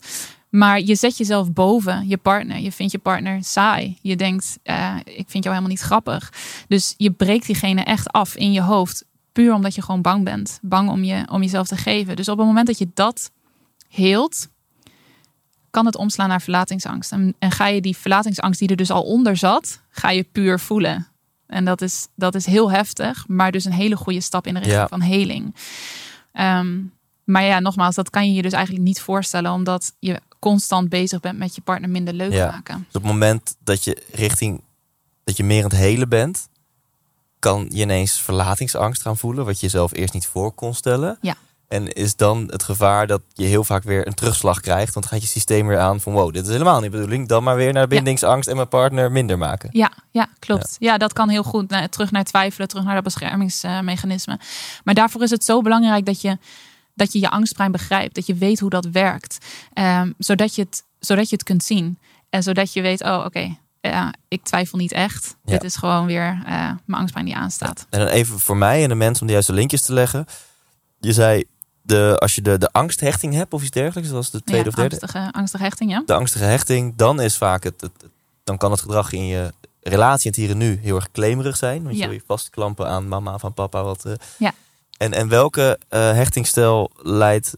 Maar je zet jezelf boven je partner. Je vindt je partner saai. Je denkt, eh, ik vind jou helemaal niet grappig. Dus je breekt diegene echt af in je hoofd. Puur omdat je gewoon bang bent. Bang om, je, om jezelf te geven. Dus op het moment dat je dat heelt, kan het omslaan naar verlatingsangst. En, en ga je die verlatingsangst die er dus al onder zat, ga je puur voelen. En dat is, dat is heel heftig, maar dus een hele goede stap in de richting Ja. van heling. Ehm, maar ja, nogmaals, dat kan je je dus eigenlijk niet voorstellen, omdat je constant bezig bent met je partner minder leuk Ja. maken. Dus op het moment dat je richting, dat je meer aan het helen bent, kan je ineens verlatingsangst gaan voelen, wat je jezelf eerst niet voor kon stellen. Ja. En is dan het gevaar dat je heel vaak weer een terugslag krijgt, want gaat je systeem weer aan van wow, dit is helemaal niet de bedoeling, dan maar weer naar bindingsangst en mijn partner minder maken. Ja, ja klopt. Ja. dat kan heel goed. Nou, terug naar twijfelen, terug naar dat beschermingsmechanisme. Maar daarvoor is het zo belangrijk dat je dat je, je angstbrein begrijpt. Dat je weet hoe dat werkt. Ehm, zodat, je het, zodat je het kunt zien. En zodat je weet, oh oké, ja, ik twijfel niet echt. Ja. Dit is gewoon weer eh, mijn angstbrein die aanstaat. En dan even voor mij en de mensen om de juiste linkjes te leggen. Je zei, de, als je de, de angsthechting hebt of iets dergelijks, zoals de tweede ja, of derde. Angstige, angstige hechting, ja. De angstige hechting, dan is vaak het, het, dan kan het gedrag in je relatie in het hier en nu heel erg claimerig zijn. Want je Ja. wil je vastklampen aan mama van papa. Wat, eh. Ja. En, en welke eh hechtingstijl leidt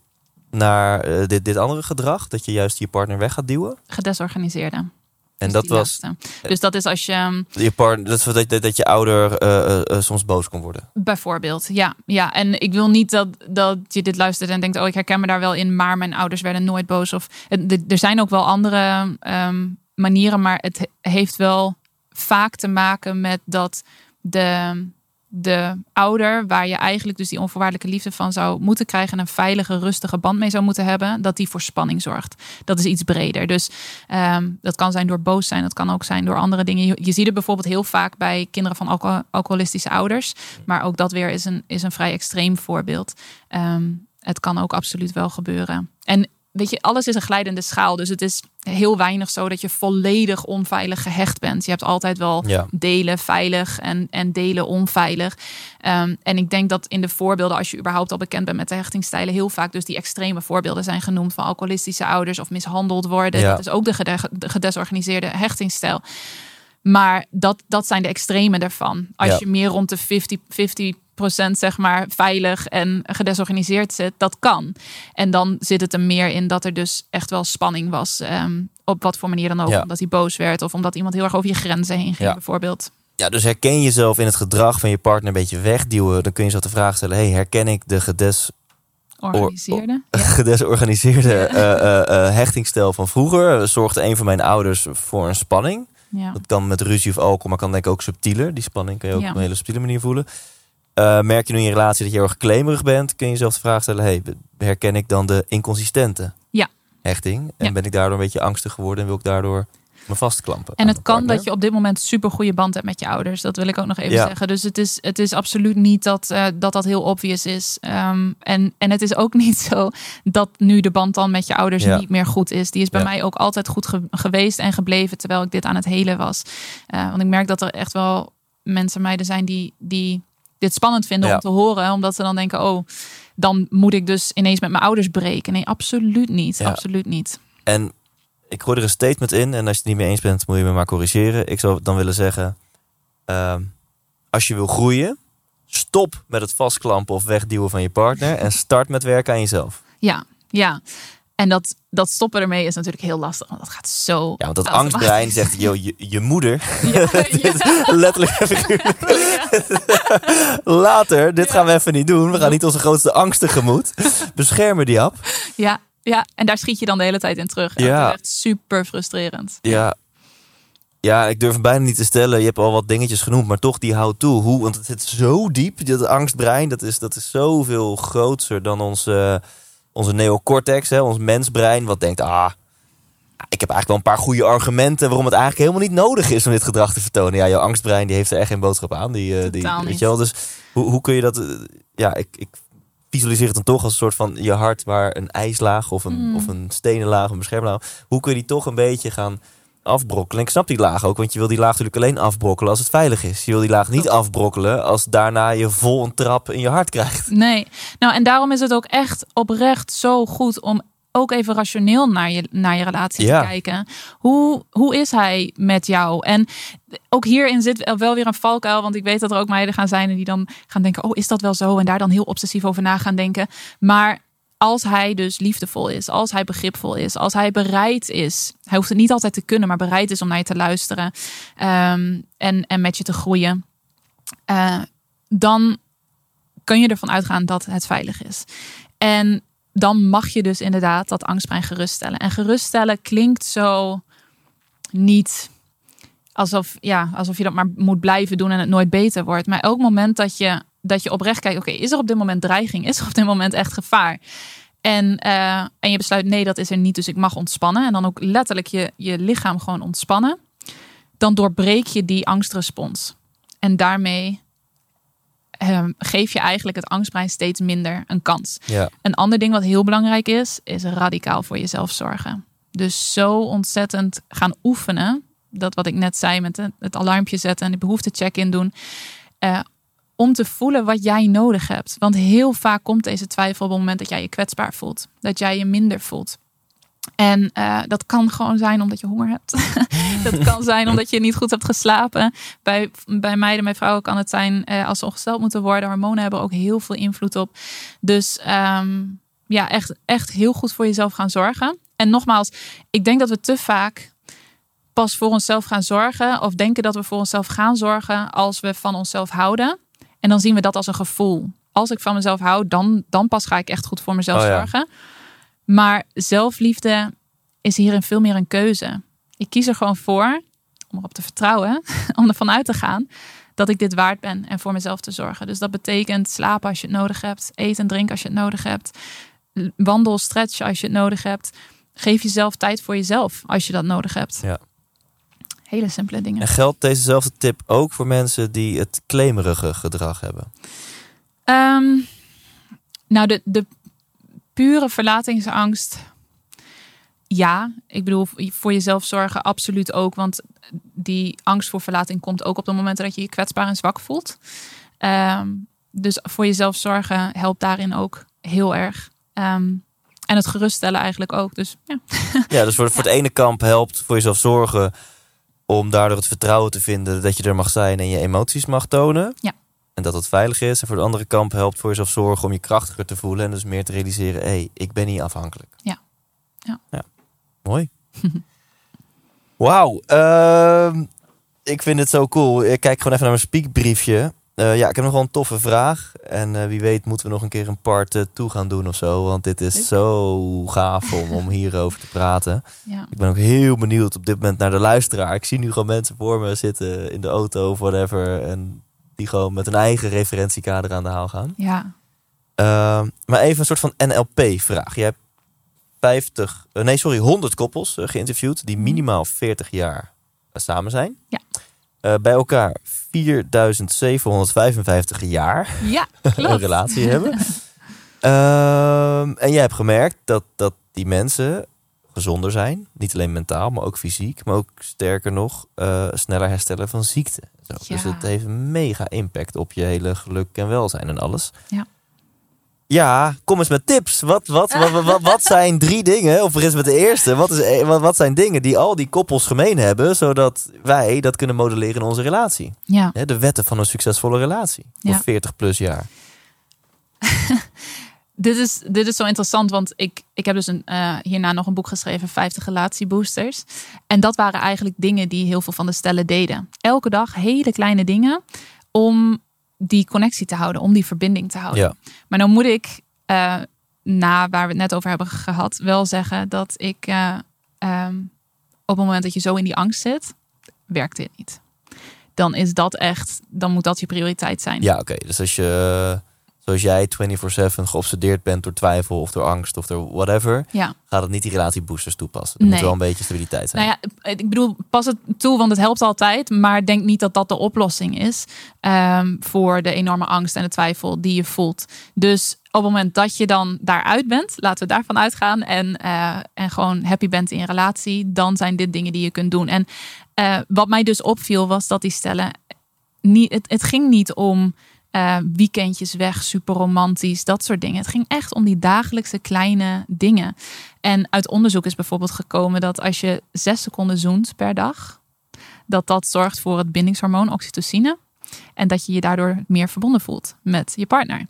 naar eh, dit, dit andere gedrag? Dat je juist je partner weg gaat duwen? Gedesorganiseerde. En Dus dat was laatste. Dus dat is als je um, je partner, dat, dat, dat, je ouder eh, soms boos kon worden. bijvoorbeeld, ja, ja. En ik wil niet dat, dat je dit luistert en denkt, oh, ik herken me daar wel in, maar mijn ouders werden nooit boos. Of er zijn ook wel andere ehm, manieren, maar het he- heeft wel vaak te maken met dat de, de ouder, waar je eigenlijk dus die onvoorwaardelijke liefde van zou moeten krijgen en een veilige, rustige band mee zou moeten hebben, dat die voor spanning zorgt. Dat is iets breder. Dus ehm, dat kan zijn door boos zijn, dat kan ook zijn door andere dingen. Je, ziet het bijvoorbeeld heel vaak bij kinderen van alcohol- alcoholistische ouders, maar ook dat weer is een, is een vrij extreem voorbeeld. Ehm, het kan ook absoluut wel gebeuren. En weet je, alles is een glijdende schaal. Dus het is heel weinig zo dat je volledig onveilig gehecht bent. Je hebt altijd wel Ja. delen veilig en, en delen onveilig. Ehm, en ik denk dat in de voorbeelden, als je überhaupt al bekend bent met de hechtingstijlen, heel vaak dus die extreme voorbeelden zijn genoemd van alcoholistische ouders of mishandeld worden. Ja. Dat is ook de, gede- de gedesorganiseerde hechtingstijl. Maar dat, dat zijn de extremen daarvan. Als Ja. je meer rond de 50, 50 zeg maar veilig en gedesorganiseerd zit, dat kan. En dan zit het er meer in dat er dus echt wel spanning was. ehm, op wat voor manier dan ook. Ja. Omdat hij boos werd of omdat iemand heel erg over je grenzen heen ging, Ja. bijvoorbeeld. Ja, dus herken je jezelf in het gedrag van je partner een beetje wegduwen. Dan kun je zo de vraag stellen: hey, herken ik de gedes, Organiseerde. gedesorganiseerde eh, eh, eh, hechtingstijl van vroeger? Zorgde een van mijn ouders voor een spanning? Ja. Dat kan met ruzie of alcohol, maar kan denk ik ook subtieler. Die spanning kan je ook Ja. op een hele subtiele manier voelen. Eh, merk je nu in je relatie dat je heel erg claimerig bent, kun je jezelf de vraag stellen: hey, herken ik dan de inconsistente Ja. hechting? En Ja. ben ik daardoor een beetje angstig geworden en wil ik daardoor me vastklampen? En het kan partner? dat je op dit moment super goede band hebt met je ouders. Dat wil ik ook nog even Ja. zeggen. Dus het is, het is absoluut niet dat, eh, dat dat heel obvious is. Ehm, en, en het is ook niet zo dat nu de band dan met je ouders niet meer goed is. Die is bij mij ook altijd goed ge- geweest en gebleven terwijl ik dit aan het helen was. Eh, want ik merk dat er echt wel mensen, meiden zijn die, die dit spannend vinden Ja. om te horen. Omdat ze dan denken, oh, dan moet ik dus ineens met mijn ouders breken. Nee, absoluut niet. Ja. Absoluut niet. En ik gooi er een statement in. En als je het niet mee eens bent, moet je me maar corrigeren. Ik zou dan willen zeggen: ehm, als je wil groeien, stop met het vastklampen of wegduwen van je partner. En start met werken aan jezelf. Ja, ja. En dat, dat stoppen ermee is natuurlijk heel lastig. Want dat gaat zo. Ja, want dat angstbrein zegt: joh, je, je moeder, Ja, ja. letterlijk. Later, dit gaan we even niet doen. We gaan niet onze grootste angst tegemoet. Beschermen die app. Ja, ja, en daar schiet je dan de hele tijd in terug. Ja. Dat is echt super frustrerend. Ja. Ja, ik durf hem bijna niet te stellen. Je hebt al wat dingetjes genoemd, maar toch die houdt toe. Hoe, want het zit zo diep. Dat angstbrein, dat is, dat is zoveel groter dan onze, onze neocortex, hè, ons mensbrein. Wat denkt, ah, ik heb eigenlijk wel een paar goede argumenten waarom het eigenlijk helemaal niet nodig is om dit gedrag te vertonen. Ja, jouw angstbrein die heeft er echt geen boodschap aan. Die, eh, die, Totaal weet niet. je wel? Dus hoe, hoe kun je dat... eh, ja, ik, ik visualiseer het dan toch als een soort van je hart waar een ijslaag of een, Mm. of een stenen laag, een beschermlaag. Hoe kun je die toch een beetje gaan afbrokkelen? En ik snap die laag ook, want je wil die laag natuurlijk alleen afbrokkelen als het veilig is. Je wil die laag niet afbrokkelen als daarna je vol een trap in je hart krijgt. Nee, nou en daarom is het ook echt oprecht zo goed om ook even rationeel naar je, naar je relatie Ja. te kijken. Hoe, hoe is hij met jou? En ook hierin zit wel weer een valkuil, want ik weet dat er ook meiden gaan zijn die dan gaan denken: oh, is dat wel zo? En daar dan heel obsessief over na gaan denken. Maar als hij dus liefdevol is, als hij begripvol is, als hij bereid is, hij hoeft het niet altijd te kunnen, maar bereid is om naar je te luisteren ehm, en, en met je te groeien, eh, dan kun je ervan uitgaan dat het veilig is. En dan mag je dus inderdaad dat angstbrein geruststellen. En geruststellen klinkt zo niet alsof, ja, alsof je dat maar moet blijven doen en het nooit beter wordt. Maar elk moment dat je, dat je oprecht kijkt, oké, is er op dit moment dreiging? Is er op dit moment echt gevaar? En, eh, en je besluit, nee, dat is er niet, dus ik mag ontspannen. En dan ook letterlijk je, je lichaam gewoon ontspannen. Dan doorbreek je die angstrespons. En daarmee ehm, geef je eigenlijk het angstbrein steeds minder een kans. Ja. Een ander ding wat heel belangrijk is, is radicaal voor jezelf zorgen. Dus zo ontzettend gaan oefenen. Dat wat ik net zei met het, alarmpje zetten en de behoefte check-in doen. Eh, om te voelen wat jij nodig hebt. Want heel vaak komt deze twijfel op het moment dat jij je kwetsbaar voelt. Dat jij je minder voelt. En uh, dat kan gewoon zijn omdat je honger hebt. dat kan zijn omdat je niet goed hebt geslapen. Bij, bij meiden, bij vrouwen kan het zijn uh, als ze ongesteld moeten worden. Hormonen hebben ook heel veel invloed op. Dus um, ja, echt, echt heel goed voor jezelf gaan zorgen. En nogmaals, ik denk dat we te vaak pas voor onszelf gaan zorgen. Of denken dat we voor onszelf gaan zorgen als we van onszelf houden. En dan zien we dat als een gevoel. Als ik van mezelf hou, dan, dan pas ga ik echt goed voor mezelf Oh ja. zorgen. Maar zelfliefde is hierin veel meer een keuze. Ik kies er gewoon voor om erop te vertrouwen, om ervan uit te gaan dat ik dit waard ben en voor mezelf te zorgen. Dus dat betekent slapen als je het nodig hebt, eten en drinken als je het nodig hebt, wandel, stretch als je het nodig hebt. Geef jezelf tijd voor jezelf als je dat nodig hebt. Ja. Hele simpele dingen. En geldt dezezelfde tip ook voor mensen die het claimerige gedrag hebben? Ehm, nou, de, de pure verlatingsangst. Ja, ik bedoel, voor jezelf zorgen absoluut ook. Want die angst voor verlating komt ook op de momenten dat je je kwetsbaar en zwak voelt. Ehm, dus voor jezelf zorgen helpt daarin ook heel erg. Ehm, en het geruststellen eigenlijk ook. Dus ja, Ja, dus voor, voor het ene kamp helpt voor jezelf zorgen om daardoor het vertrouwen te vinden dat je er mag zijn en je emoties mag tonen. Ja. En dat het veilig is. En voor het andere kamp helpt voor jezelf zorgen om je krachtiger te voelen en dus meer te realiseren, hé, hey, ik ben niet afhankelijk. Ja. Ja. Mooi. Wauw. ehm, ik vind het zo cool. Ik kijk gewoon even naar mijn speakbriefje. Eh, ja, ik heb nog wel een toffe vraag. En eh, wie weet moeten we nog een keer een part 2 gaan doen of zo. Want dit is zo gaaf om, om hierover te praten. ja. Ik ben ook heel benieuwd op dit moment naar de luisteraar. Ik zie nu gewoon mensen voor me zitten in de auto of whatever. En die gewoon met een eigen referentiekader aan de haal gaan. ja. Ehm, maar even een soort van NLP-vraag. Jij hebt 50, eh, nee sorry, 100 koppels eh, geïnterviewd die minimaal 40 jaar eh, samen zijn. Ja. Eh, bij elkaar 4755 jaar ja een relatie hebben. Ehm, en jij hebt gemerkt dat, dat die mensen gezonder zijn. Niet alleen mentaal, maar ook fysiek. Maar ook sterker nog, eh, sneller herstellen van ziekte. Zo. Dus het heeft een mega impact op je hele geluk en welzijn en alles. Ja. Ja, kom eens met tips. Wat, wat, wat, wat, wat, zijn drie dingen? Of er is met de eerste. Wat, is, eh, wat, wat zijn dingen die al die koppels gemeen hebben, zodat wij dat kunnen modelleren in onze relatie? Ja. De wetten van een succesvolle relatie. Ja. Voor 40 plus jaar. Dit is, dit is zo interessant, want ik, ik heb dus een, eh, hierna nog een boek geschreven, 50 relatieboosters. En dat waren eigenlijk dingen die heel veel van de stellen deden. Elke dag hele kleine dingen om die connectie te houden, om die verbinding te houden. Ja. Maar dan moet ik, eh, na waar we het net over hebben gehad, wel zeggen dat ik eh, ehm, op het moment dat je zo in die angst zit, werkt dit niet. Dan is dat echt, dan moet dat je prioriteit zijn. Ja, oké. Dus als je, eh, zoals jij 24-7 geobsedeerd bent door twijfel of door angst of door whatever, ja. gaat het niet die relatieboosters toepassen. Er moet Nee. wel een beetje stabiliteit zijn. Nou ja, ik bedoel, pas het toe, want het helpt altijd. Maar denk niet dat dat de oplossing is ehm, voor de enorme angst en de twijfel die je voelt. Dus op het moment dat je dan daaruit bent, laten we daarvan uitgaan. En, eh, en gewoon happy bent in je relatie, dan zijn dit dingen die je kunt doen. En eh, wat mij dus opviel, was dat die stellen. Niet, het, het ging niet om eh, weekendjes weg, super romantisch, dat soort dingen. Het ging echt om die dagelijkse kleine dingen. En uit onderzoek is bijvoorbeeld gekomen dat als je zes seconden zoent per dag, dat dat zorgt voor het bindingshormoon oxytocine. En dat je je daardoor meer verbonden voelt met je partner.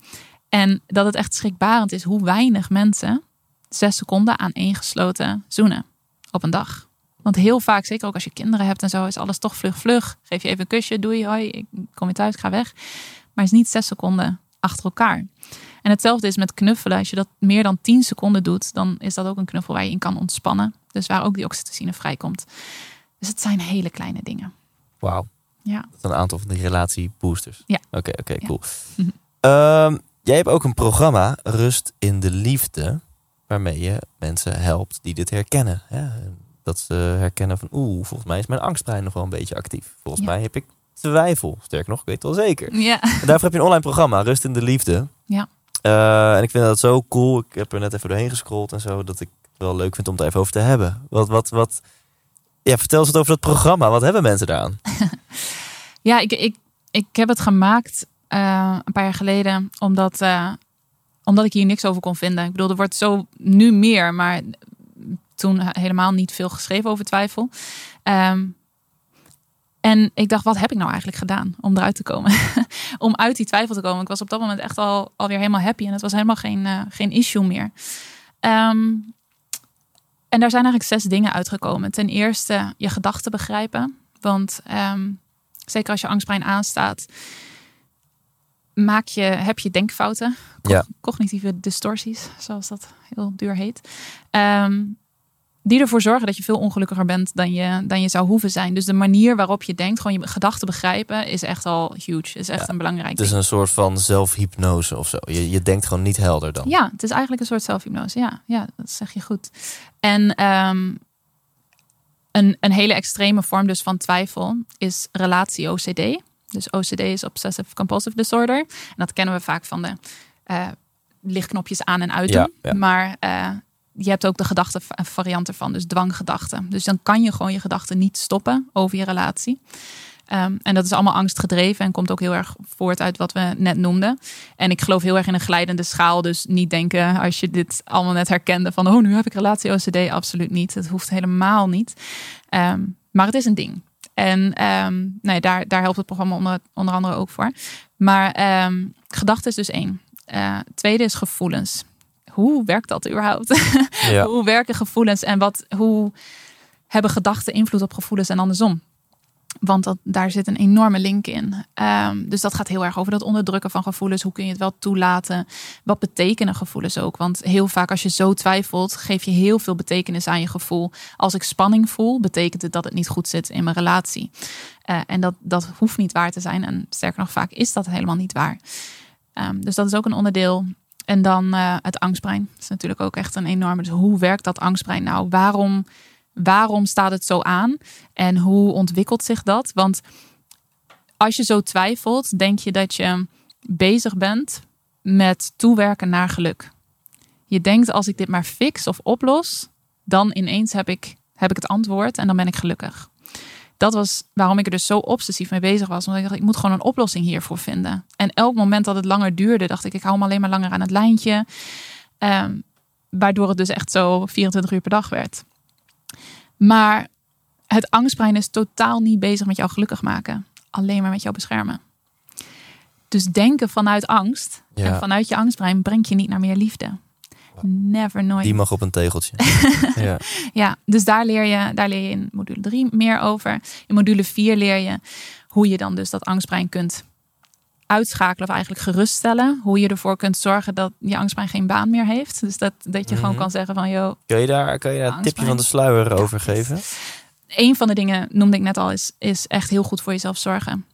En dat het echt schrikbarend is hoe weinig mensen zes seconden aan één gesloten zoenen op een dag. Want heel vaak, zeker ook als je kinderen hebt en zo, is alles toch vlug vlug. Geef je even een kusje, doei, hoi, ik kom weer thuis, ik ga weg. Maar is niet zes seconden achter elkaar. En hetzelfde is met knuffelen. Als je dat meer dan 10 seconden doet, dan is dat ook een knuffel waar je in kan ontspannen. Dus waar ook die oxytocine vrijkomt. Dus het zijn hele kleine dingen. Wauw. Ja. Dat is een aantal van die relatieboosters. Ja. Oké, oké, cool. Ehm, jij hebt ook een programma, Rust in de Liefde, waarmee je mensen helpt die dit herkennen. Dat ze herkennen van, oeh, volgens mij is mijn angstbrein nog wel een beetje actief. Volgens Ja. mij heb ik twijfel. Sterker nog, ik weet het wel zeker. Ja. En daarvoor heb je een online programma, Rust in de Liefde. Ja. Eh, en ik vind dat zo cool. Ik heb er net even doorheen gescrolld en zo, dat ik het wel leuk vind om het er even over te hebben. Wat, wat, wat... Ja, vertel eens wat over dat programma. Wat hebben mensen daaraan? Ja, ik, ik, ik heb het gemaakt eh, een paar jaar geleden, omdat, eh, omdat ik hier niks over kon vinden. Ik bedoel, er wordt zo nu meer, maar toen helemaal niet veel geschreven over twijfel. Ehm, en ik dacht, wat heb ik nou eigenlijk gedaan om eruit te komen? om uit die twijfel te komen. Ik was op dat moment echt al alweer helemaal happy en het was helemaal geen, eh, geen issue meer. Ehm, en daar zijn eigenlijk zes dingen uitgekomen. Ten eerste je gedachten begrijpen. Want ehm, zeker als je angstbrein aanstaat, maak je, heb je denkfouten. Co- Ja. Cognitieve distorties, zoals dat heel duur heet. Ehm, die ervoor zorgen dat je veel ongelukkiger bent dan je, dan je zou hoeven zijn. Dus de manier waarop je denkt, gewoon je gedachten begrijpen, is echt al huge. Is echt een belangrijk Het is ding. een soort van zelfhypnose of zo. Je, je denkt gewoon niet helder dan. Ja, het is eigenlijk een soort zelfhypnose. Ja, ja dat zeg je goed. En ehm, een, een hele extreme vorm dus van twijfel is relatie-OCD. Dus OCD is Obsessive Compulsive Disorder. En dat kennen we vaak van de eh, lichtknopjes aan en uit doen. Ja, ja. Maar eh, je hebt ook de gedachte variant ervan, dus dwanggedachten. Dus dan kan je gewoon je gedachten niet stoppen over je relatie. Ehm, en dat is allemaal angstgedreven en komt ook heel erg voort uit wat we net noemden. En ik geloof heel erg in een glijdende schaal. Dus niet denken als je dit allemaal net herkende van oh, nu heb ik relatie OCD. Absoluut niet. Het hoeft helemaal niet. Ehm, maar het is een ding. En ehm, nee, daar, daar helpt het programma onder, onder andere ook voor. Maar ehm gedachte is dus één. Eh, tweede is gevoelens. Hoe werkt dat überhaupt? Ja. hoe werken gevoelens en wat, hoe hebben gedachten invloed op gevoelens en andersom? Want dat, daar zit een enorme link in. Ehm, dus dat gaat heel erg over dat onderdrukken van gevoelens. Hoe kun je het wel toelaten? Wat betekenen gevoelens ook? Want heel vaak als je zo twijfelt, geef je heel veel betekenis aan je gevoel. Als ik spanning voel, betekent het dat het niet goed zit in mijn relatie. Eh, en dat, dat hoeft niet waar te zijn. En sterker nog, vaak is dat helemaal niet waar. Ehm, dus dat is ook een onderdeel. En dan eh, het angstbrein. Dat is natuurlijk ook echt een enorme. Dus hoe werkt dat angstbrein nou? Waarom, waarom staat het zo aan? En hoe ontwikkelt zich dat? Want als je zo twijfelt, denk je dat je bezig bent met toewerken naar geluk. Je denkt als ik dit maar fix of oplos, dan ineens heb ik, heb ik het antwoord en dan ben ik gelukkig. Dat was waarom ik er dus zo obsessief mee bezig was. Omdat ik dacht, ik moet gewoon een oplossing hiervoor vinden. En elk moment dat het langer duurde, dacht ik, ik hou hem alleen maar langer aan het lijntje. Ehm, waardoor het dus echt zo 24 uur per dag werd. Maar het angstbrein is totaal niet bezig met jou gelukkig maken. Alleen maar met jou beschermen. Dus denken vanuit angst Ja. en vanuit je angstbrein brengt je niet naar meer liefde. Never nooit. Die mag op een tegeltje. ja. Ja, dus daar leer, je, daar leer je in module 3 meer over. In module 4 leer je hoe je dan dus dat angstbrein kunt uitschakelen of eigenlijk geruststellen. Hoe je ervoor kunt zorgen dat je angstbrein geen baan meer heeft. Dus dat, dat je gewoon Mhm. kan zeggen van... joh, Kun je daar, kan je daar een tipje van de sluier over geven? een van de dingen noemde ik net al, is, is echt heel goed voor jezelf zorgen.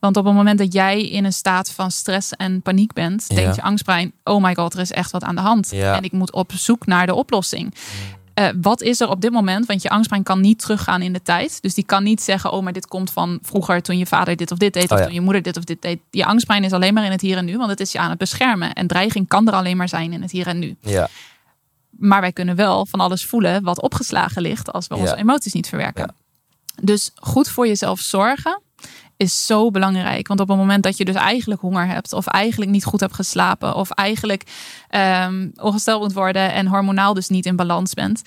Want op het moment dat jij in een staat van stress en paniek bent, Ja. denkt je angstbrein: oh my god, er is echt wat aan de hand. Ja. En ik moet op zoek naar de oplossing. Eh, wat is er op dit moment? Want je angstbrein kan niet teruggaan in de tijd. Dus die kan niet zeggen: oh, maar dit komt van vroeger toen je vader dit of dit deed, Oh of ja. toen je moeder dit of dit deed. Je angstbrein is alleen maar in het hier en nu, want het is je aan het beschermen. En dreiging kan er alleen maar zijn in het hier en nu. Ja. Maar wij kunnen wel van alles voelen wat opgeslagen ligt als we Ja. onze emoties niet verwerken. Dus goed voor jezelf zorgen is zo belangrijk. Want op het moment dat je dus eigenlijk honger hebt, of eigenlijk niet goed hebt geslapen, of eigenlijk ehm, ongesteld moet worden en hormonaal dus niet in balans bent,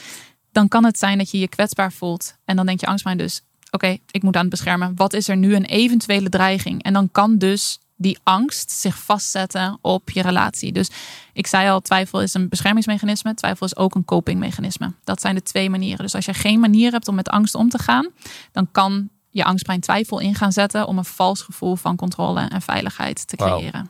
dan kan het zijn dat je je kwetsbaar voelt. En dan denk je angstbrein dus, oké, ik moet aan het beschermen. Wat is er nu een eventuele dreiging? En dan kan dus die angst zich vastzetten op je relatie. Dus ik zei al, twijfel is een beschermingsmechanisme. Twijfel is ook een copingmechanisme. Dat zijn de twee manieren. Dus als je geen manier hebt om met angst om te gaan, dan kan je angstbrein twijfel in gaan zetten om een vals gevoel van controle en veiligheid te creëren.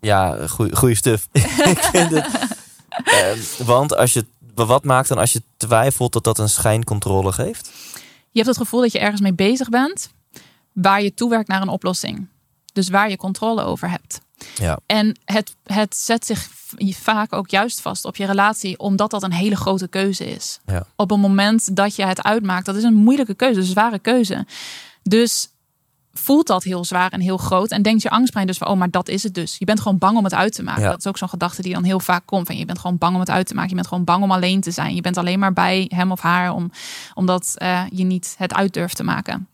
Ja, goeie, goeie stuf. ik vind het. eh, want als je, wat maakt dan als je twijfelt dat dat een schijncontrole geeft? Je hebt het gevoel dat je ergens mee bezig bent waar je toewerkt naar een oplossing. Dus waar je controle over hebt. Ja. En het, het zet zich vaak ook juist vast op je relatie, omdat dat een hele grote keuze is. Ja. Op het moment dat je het uitmaakt, dat is een moeilijke keuze, een zware keuze. Dus voelt dat heel zwaar en heel groot. En denkt je angstbrein dus van, oh, maar dat is het dus. Je bent gewoon bang om het uit te maken. Ja. Dat is ook zo'n gedachte die dan heel vaak komt. Van, je bent gewoon bang om het uit te maken. Je bent gewoon bang om alleen te zijn. Je bent alleen maar bij hem of haar, om, omdat eh, je niet het uit durft te maken.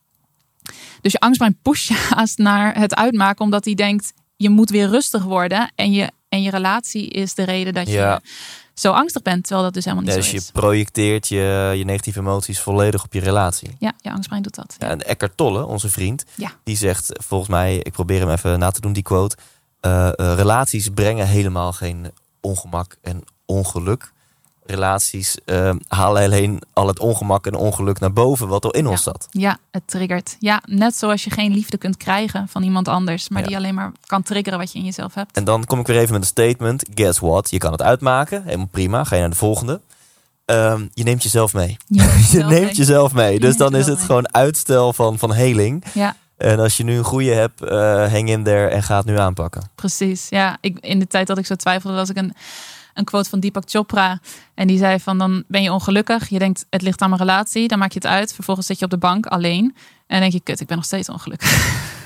Dus je angstbrein pusht je haast naar het uitmaken, omdat hij denkt, je moet weer rustig worden. En je, en je relatie is de reden dat je Ja. zo angstig bent, terwijl dat dus helemaal niet Ja, dus zo je is. projecteert je, je negatieve emoties volledig op je relatie. Ja, je angstbrein doet dat. Ja, en Eckhart Tolle, onze vriend, die zegt volgens mij, ik probeer hem even na te doen, die quote. eh, eh, relaties brengen helemaal geen ongemak en ongeluk. Relaties eh, halen alleen al het ongemak en ongeluk naar boven wat al in ons zat. Ja, het triggert. Ja, net zoals je geen liefde kunt krijgen van iemand anders, maar Ja. die alleen maar kan triggeren wat je in jezelf hebt. En dan kom ik weer even met een statement. Guess what? Je kan het uitmaken. Helemaal prima. Ga je naar de volgende. Ehm, je neemt jezelf mee. Je neemt mee. jezelf mee. Je Dus dan is het mee. gewoon uitstel van, van heling. Ja, En als je nu een goede hebt, eh hang in there en ga het nu aanpakken. precies. Ja, ik, in de tijd dat ik zo twijfelde, was ik een, een quote van Deepak Chopra. En die zei van, dan ben je ongelukkig. Je denkt, het ligt aan mijn relatie. Dan maak je het uit. Vervolgens zit je op de bank alleen. En dan denk je, kut, ik ben nog steeds ongelukkig.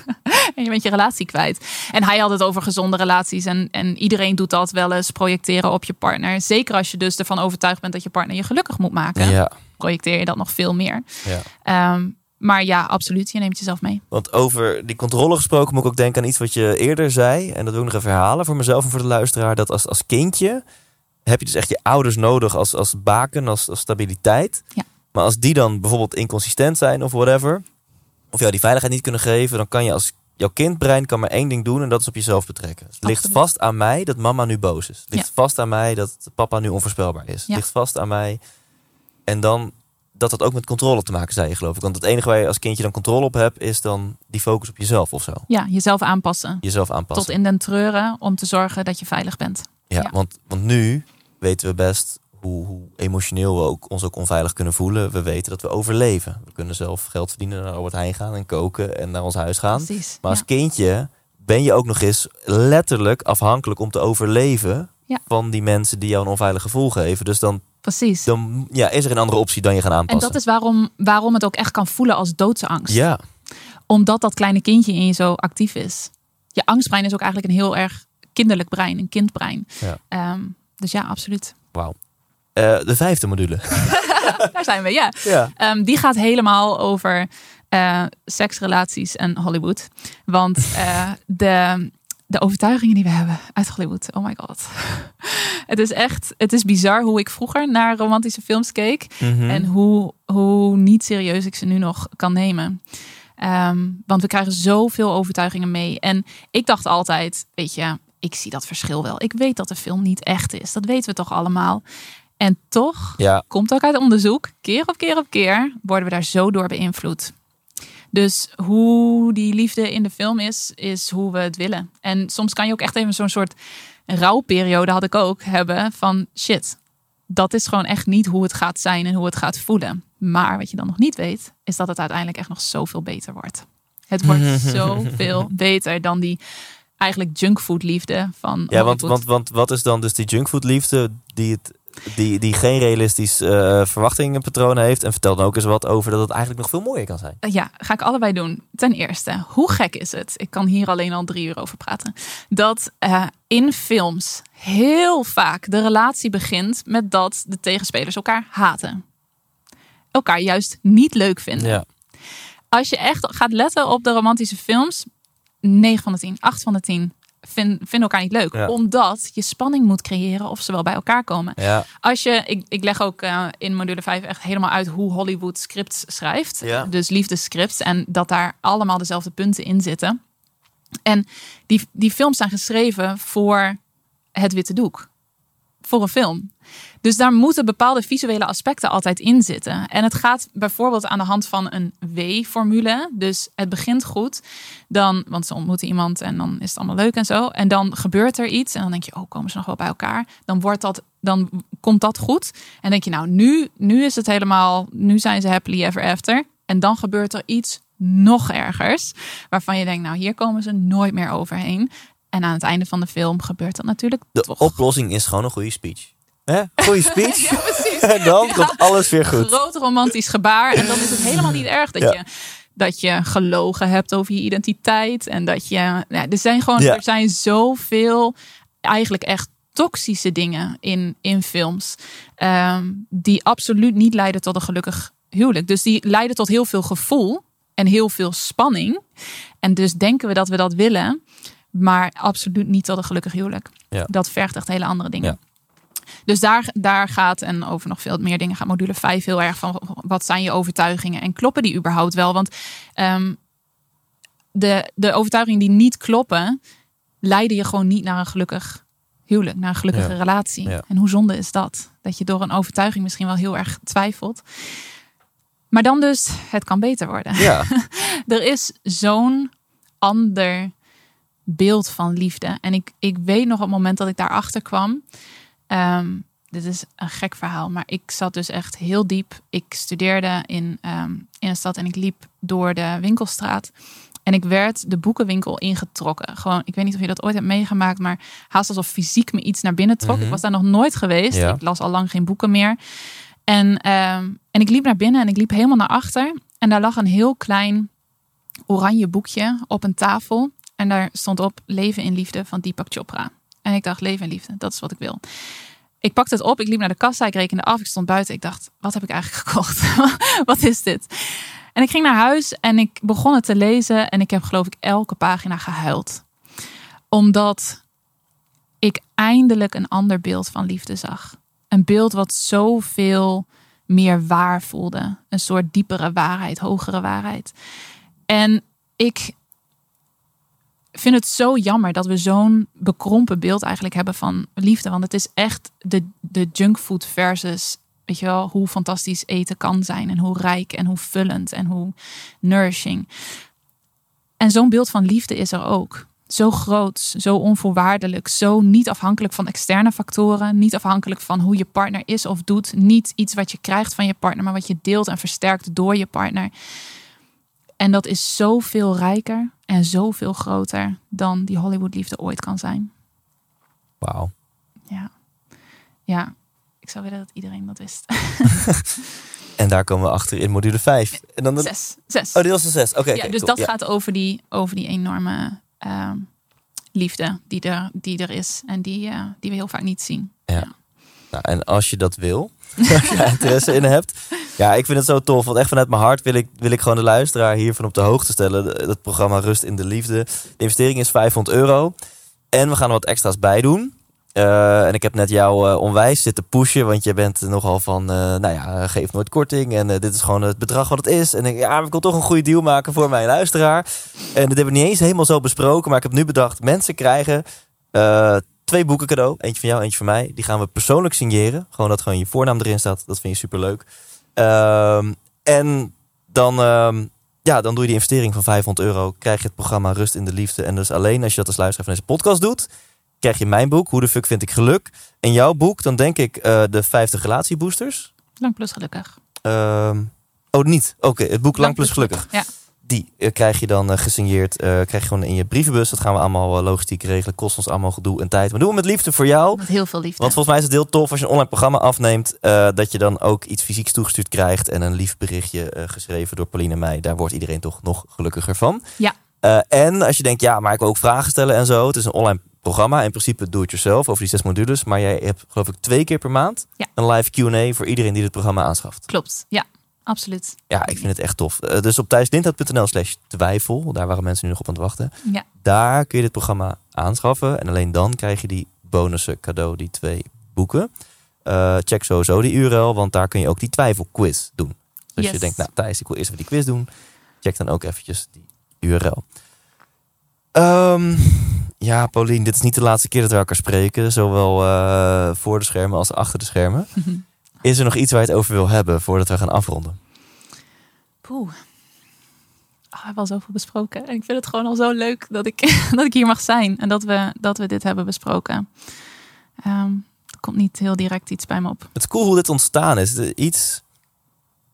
en je bent je relatie kwijt. En hij had het over gezonde relaties. En, en iedereen doet dat wel eens, projecteren op je partner. Zeker als je dus ervan overtuigd bent dat je partner je gelukkig moet maken. Ja, Projecteer je dat nog veel meer. ja. Ehm, maar ja, absoluut. Je neemt jezelf mee. Want over die controle gesproken moet ik ook denken aan iets wat je eerder zei. En dat wil ik nog even herhalen voor mezelf en voor de luisteraar. Dat als, als kindje heb je dus echt je ouders nodig als, als baken, als, als stabiliteit. Ja. Maar als die dan bijvoorbeeld inconsistent zijn of whatever. Of jou die veiligheid niet kunnen geven. Dan kan je als jouw kindbrein kan maar één ding doen. En dat is op jezelf betrekken. Het ligt Absoluut. vast aan mij dat mama nu boos is. Het ligt Ja. vast aan mij dat papa nu onvoorspelbaar is. Het Ja. ligt vast aan mij. En dan dat had ook met controle te maken, zei je geloof ik. Want het enige waar je als kindje dan controle op hebt, is dan die focus op jezelf of zo. Ja, jezelf aanpassen. Jezelf aanpassen. Tot in den treuren om te zorgen dat je veilig bent. ja, ja. Want, want nu weten we best hoe, hoe emotioneel we ook, ons ook onveilig kunnen voelen. We weten dat we overleven. We kunnen zelf geld verdienen, naar Albert Heijn gaan en koken en naar ons huis gaan. Precies. Maar als ja. kindje ben je ook nog eens letterlijk afhankelijk om te overleven Ja. van die mensen die jou een onveilig gevoel geven. Dus dan, Precies. dan ja, is er een andere optie dan je gaan En aanpassen. dat is waarom, waarom het ook echt kan voelen als doodsangst. Ja, Omdat dat kleine kindje in je zo actief is. Je angstbrein is ook eigenlijk een heel erg kinderlijk brein, een kindbrein. Ja. Ehm, dus ja, absoluut. wauw. Eh, de vijfde module. Daar zijn we, ja. ja. Ehm, die gaat helemaal over eh seks, relaties en Hollywood. Want eh, de, de overtuigingen die we hebben uit Hollywood, oh my god. het is echt, het is bizar hoe ik vroeger naar romantische films keek. Mhm. En hoe, hoe niet serieus ik ze nu nog kan nemen. Ehm, want we krijgen zoveel overtuigingen mee. En ik dacht altijd, weet je, ik zie dat verschil wel. Ik weet dat de film niet echt is. Dat weten we toch allemaal. En toch Ja, komt ook uit onderzoek, keer op keer op keer worden we daar zo door beïnvloed. Dus hoe die liefde in de film is, is hoe we het willen. En soms kan je ook echt even zo'n soort rouwperiode, had ik ook, hebben van shit. Dat is gewoon echt niet hoe het gaat zijn en hoe het gaat voelen. Maar wat je dan nog niet weet, is dat het uiteindelijk echt nog zoveel beter wordt. Het wordt zoveel beter dan die eigenlijk junkfood liefde van ja want, want, want wat is dan dus die junkfood liefde die, het, die, die geen realistisch eh verwachtingenpatroon heeft? En vertel dan ook eens wat over dat het eigenlijk nog veel mooier kan zijn. Ja, ga ik allebei doen. Ten eerste, hoe gek is het? Ik kan hier alleen al drie uur over praten. Dat eh, in films heel vaak de relatie begint met dat de tegenspelers elkaar haten. Elkaar juist niet leuk vinden. Ja. Als je echt gaat letten op de romantische films, 9 van de 10, 8 van de 10 vind- vinden elkaar niet leuk. Ja. Omdat je spanning moet creëren of ze wel bij elkaar komen. Ja. Als je, ik, ik leg ook eh, in module 5 echt helemaal uit hoe Hollywood scripts schrijft. Ja. Dus liefdescripts. En dat daar allemaal dezelfde punten in zitten. En die, die films zijn geschreven voor het witte doek. Voor een film. Dus daar moeten bepaalde visuele aspecten altijd in zitten. En het gaat bijvoorbeeld aan de hand van een W-formule. Dus het begint goed. Dan, want ze ontmoeten iemand en dan is het allemaal leuk en zo. En dan gebeurt er iets. En dan denk je, oh, komen ze nog wel bij elkaar? Dan, wordt dat, dan komt dat goed. En denk je, nou, nu, nu is het helemaal... Nu zijn ze happily ever after. En dan gebeurt er iets nog ergers. Waarvan je denkt, nou, hier komen ze nooit meer overheen. En aan het einde van de film gebeurt dat natuurlijk De toch. oplossing is gewoon een goede speech. Hè? Goede speech. Ja, precies. en dan Ja. komt alles weer goed. groot romantisch gebaar. En dan is het helemaal niet erg dat, Ja. je, dat je gelogen hebt over je identiteit. En dat je. Ja, er zijn gewoon Ja. er zijn zoveel eigenlijk echt toxische dingen in, in films. ehm, die absoluut niet leiden tot een gelukkig huwelijk. Dus die leiden tot heel veel gevoel. en heel veel spanning. En dus denken we dat we dat willen, maar absoluut niet tot een gelukkig huwelijk. Ja. Dat vergt echt hele andere dingen. Ja. Dus daar, daar gaat, en over nog veel meer dingen, gaat module 5 heel erg van wat zijn je overtuigingen en kloppen die überhaupt wel? Want ehm, de, de overtuigingen die niet kloppen, leiden je gewoon niet naar een gelukkig huwelijk, naar een gelukkige Ja. relatie. Ja. En hoe zonde is dat? Dat je door een overtuiging misschien wel heel erg twijfelt. Maar dan dus, het kan beter worden. Ja, Er is zo'n ander beeld van liefde. En ik, ik weet nog op het moment dat ik daarachter kwam. ehm, dit is een gek verhaal, maar ik zat dus echt heel diep. Ik studeerde in, ehm, in een stad en ik liep door de winkelstraat. En ik werd de boekenwinkel ingetrokken. Gewoon, ik weet niet of je dat ooit hebt meegemaakt, maar haast alsof fysiek me iets naar binnen trok. Mhm. Ik was daar nog nooit geweest. Ja. Ik las al lang geen boeken meer. En, ehm, en ik liep naar binnen en ik liep helemaal naar achter. En daar lag een heel klein oranje boekje op een tafel. En daar stond op Leven in Liefde van Deepak Chopra. En ik dacht, leven in liefde, dat is wat ik wil. Ik pakte het op, ik liep naar de kassa, ik rekende af, ik stond buiten. Ik dacht, wat heb ik eigenlijk gekocht? wat is dit? En ik ging naar huis en ik begon het te lezen. En ik heb geloof ik elke pagina gehuild. Omdat ik eindelijk een ander beeld van liefde zag. Een beeld wat zoveel meer waar voelde. Een soort diepere waarheid, hogere waarheid. En ik vind het zo jammer dat we zo'n bekrompen beeld eigenlijk hebben van liefde. Want het is echt de, de junkfood versus, weet je wel, hoe fantastisch eten kan zijn. En hoe rijk en hoe vullend en hoe nourishing. En zo'n beeld van liefde is er ook. Zo groot, zo onvoorwaardelijk, zo niet afhankelijk van externe factoren, niet afhankelijk van hoe je partner is of doet, niet iets wat je krijgt van je partner, maar wat je deelt en versterkt door je partner. En dat is zoveel rijker en zoveel groter dan die Hollywood-liefde ooit kan zijn. wauw. Ja. ja, ik zou willen dat iedereen dat wist. En daar komen we achter in module 5. En dan de... Zes. Zes. Oh, deel 6. Oké, ja, dus cool. dat Ja. gaat over die, over die enorme ehm, liefde die er, die er is en die, eh, die we heel vaak niet zien. Nou, en als je dat wil, als je interesse in hebt. Ja, ik vind het zo tof. Want echt vanuit mijn hart wil ik, wil ik gewoon de luisteraar hiervan op de hoogte stellen. Het programma Rust in de Liefde. De investering is 500 euro. En we gaan er wat extra's bij doen. Eh, en ik heb net jou eh, onwijs zitten pushen. Want je bent nogal van, eh, nou ja, geef nooit korting. En dit is gewoon het bedrag wat het is. En ik, ja, ik wil toch een goede deal maken voor mijn luisteraar. En dit hebben we niet eens helemaal zo besproken. Maar ik heb nu bedacht, mensen krijgen twee boeken cadeau. Eentje van jou, eentje van mij. Die gaan we persoonlijk signeren. Gewoon dat gewoon je voornaam erin staat. Dat vind je superleuk. Ehm en dan, ehm, ja, dan doe je die investering van 500 euro. Krijg je het programma Rust in de Liefde. En dus alleen als je dat als luisteraar van deze podcast doet... krijg je mijn boek, Hoe de fuck vind ik geluk. En jouw boek, dan denk ik eh, de 50 relatieboosters. Lang plus gelukkig. Ehm, oh, niet. Oké, het boek Lang, plus gelukkig. Ja, Die eh, krijg je dan eh, gesigneerd. eh, krijg je gewoon in je brievenbus. Dat gaan we allemaal logistiek regelen. Kost ons allemaal gedoe en tijd. Maar doen we met liefde voor jou. met heel veel liefde. Want volgens mij is het heel tof als je een online programma afneemt. dat je dan ook iets fysieks toegestuurd krijgt. En een lief berichtje geschreven door Pauline en mij. Daar wordt iedereen toch nog gelukkiger van. Ja. En als je denkt, ja, maar ik wil ook vragen stellen en zo. Het is een online programma. In principe doe het jezelf over die zes modules. Maar jij hebt geloof ik twee keer per maand Ja. een live Q&A voor iedereen die het programma aanschaft. Klopt, ja, absoluut. Ja, ik vind het echt tof. Eh, dus op thijslindhout.nl slash twijfel. Daar waren mensen nu nog op aan het wachten. Ja, Daar kun je dit programma aanschaffen. En alleen dan krijg je die bonussen cadeau, die twee boeken. Eh, check sowieso die URL, want daar kun je ook die twijfelquiz doen. Dus je denkt, nou Thijs, ik wil eerst even die quiz doen. Check dan ook eventjes die URL. Ehm, ja, Paulien, dit is niet de laatste keer dat we elkaar spreken. Zowel eh, voor de schermen als achter de schermen. Is er nog iets waar je het over wil hebben voordat we gaan afronden? poeh. Oh, we hebben al zoveel besproken. En ik vind het gewoon al zo leuk dat ik, dat ik hier mag zijn. En dat we, dat we dit hebben besproken. Ehm, er komt niet heel direct iets bij me op. Het is cool hoe dit ontstaan is. Iets,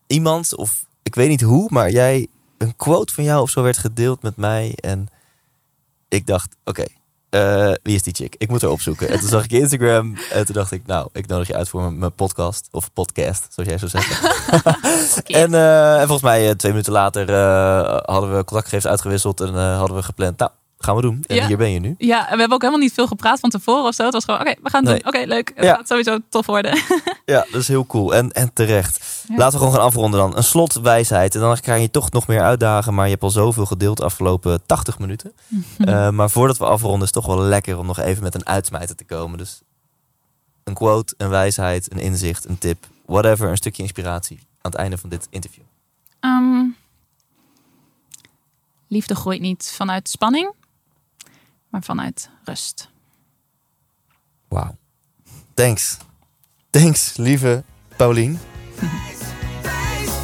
iemand, of ik weet niet hoe, maar jij, een quote van jou of zo werd gedeeld met mij. En ik dacht, oké, eh, wie is die chick? Ik moet haar opzoeken. En toen zag ik Instagram en toen dacht ik, nou, ik nodig je uit voor mijn, podcast. Of podcast, zoals jij zou zeggen. en, eh, en volgens mij eh, twee minuten later hadden we contactgegevens uitgewisseld en hadden we gepland. Nou, gaan we doen. En Ja. hier ben je nu. Ja, en we hebben ook helemaal niet veel gepraat van tevoren of zo. Het was gewoon, oké, we gaan het Nee. doen. Oké, leuk. Het Ja. gaat sowieso tof worden. Ja, dat is heel cool. En, en terecht. Ja. Laten we gewoon gaan afronden dan. Een slotwijsheid. En dan kan je toch nog meer uitdagen. Maar je hebt al zoveel gedeeld de afgelopen 80 minuten. Eh, maar voordat we afronden is het toch wel lekker om nog even met een uitsmijter te komen. Dus een quote, een wijsheid, een inzicht, een tip. Whatever, een stukje inspiratie aan het einde van dit interview. Ehm, liefde groeit niet vanuit spanning, maar vanuit rust. Wauw. Thanks. Thanks, lieve Paulien. Wijs,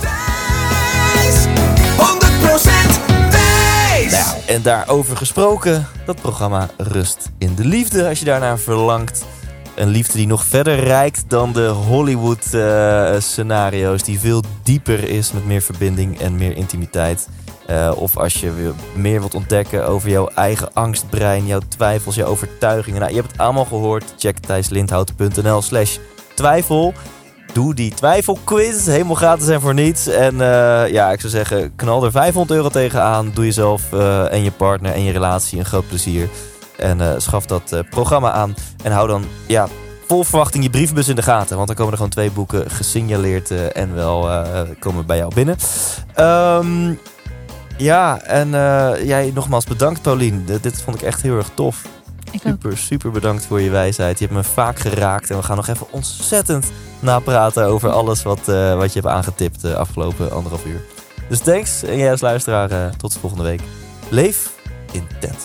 wijs, 100% wijs. Nou ja, en daarover gesproken, dat programma Rust in de Liefde, als je daarnaar verlangt. Een liefde die nog verder reikt dan de Hollywood-scenario's, die veel dieper is met meer verbinding en meer intimiteit. Eh, of als je meer wilt ontdekken over jouw eigen angstbrein, jouw twijfels, jouw overtuigingen. Nou, je hebt het allemaal gehoord. Check thijslindhout.nl slash twijfel. Doe die twijfelquiz, helemaal gratis en voor niets. En eh, ja, ik zou zeggen, knal er 500 euro tegenaan. Doe jezelf eh, en je partner en je relatie een groot plezier. En schaf dat programma aan. En hou dan ja, vol verwachting je brievenbus in de gaten. Want dan komen er gewoon twee boeken gesignaleerd en wel komen bij jou binnen. Ehm, ja, en eh, jij nogmaals bedankt Paulien. D- dit vond ik echt heel erg tof. Ik ook. Super, super bedankt voor je wijsheid. Je hebt me vaak geraakt. En we gaan nog even ontzettend napraten over alles wat, eh, wat je hebt aangetipt de afgelopen anderhalf uur. Dus thanks. En jij als luisteraar, eh, tot de volgende week. Leef intens.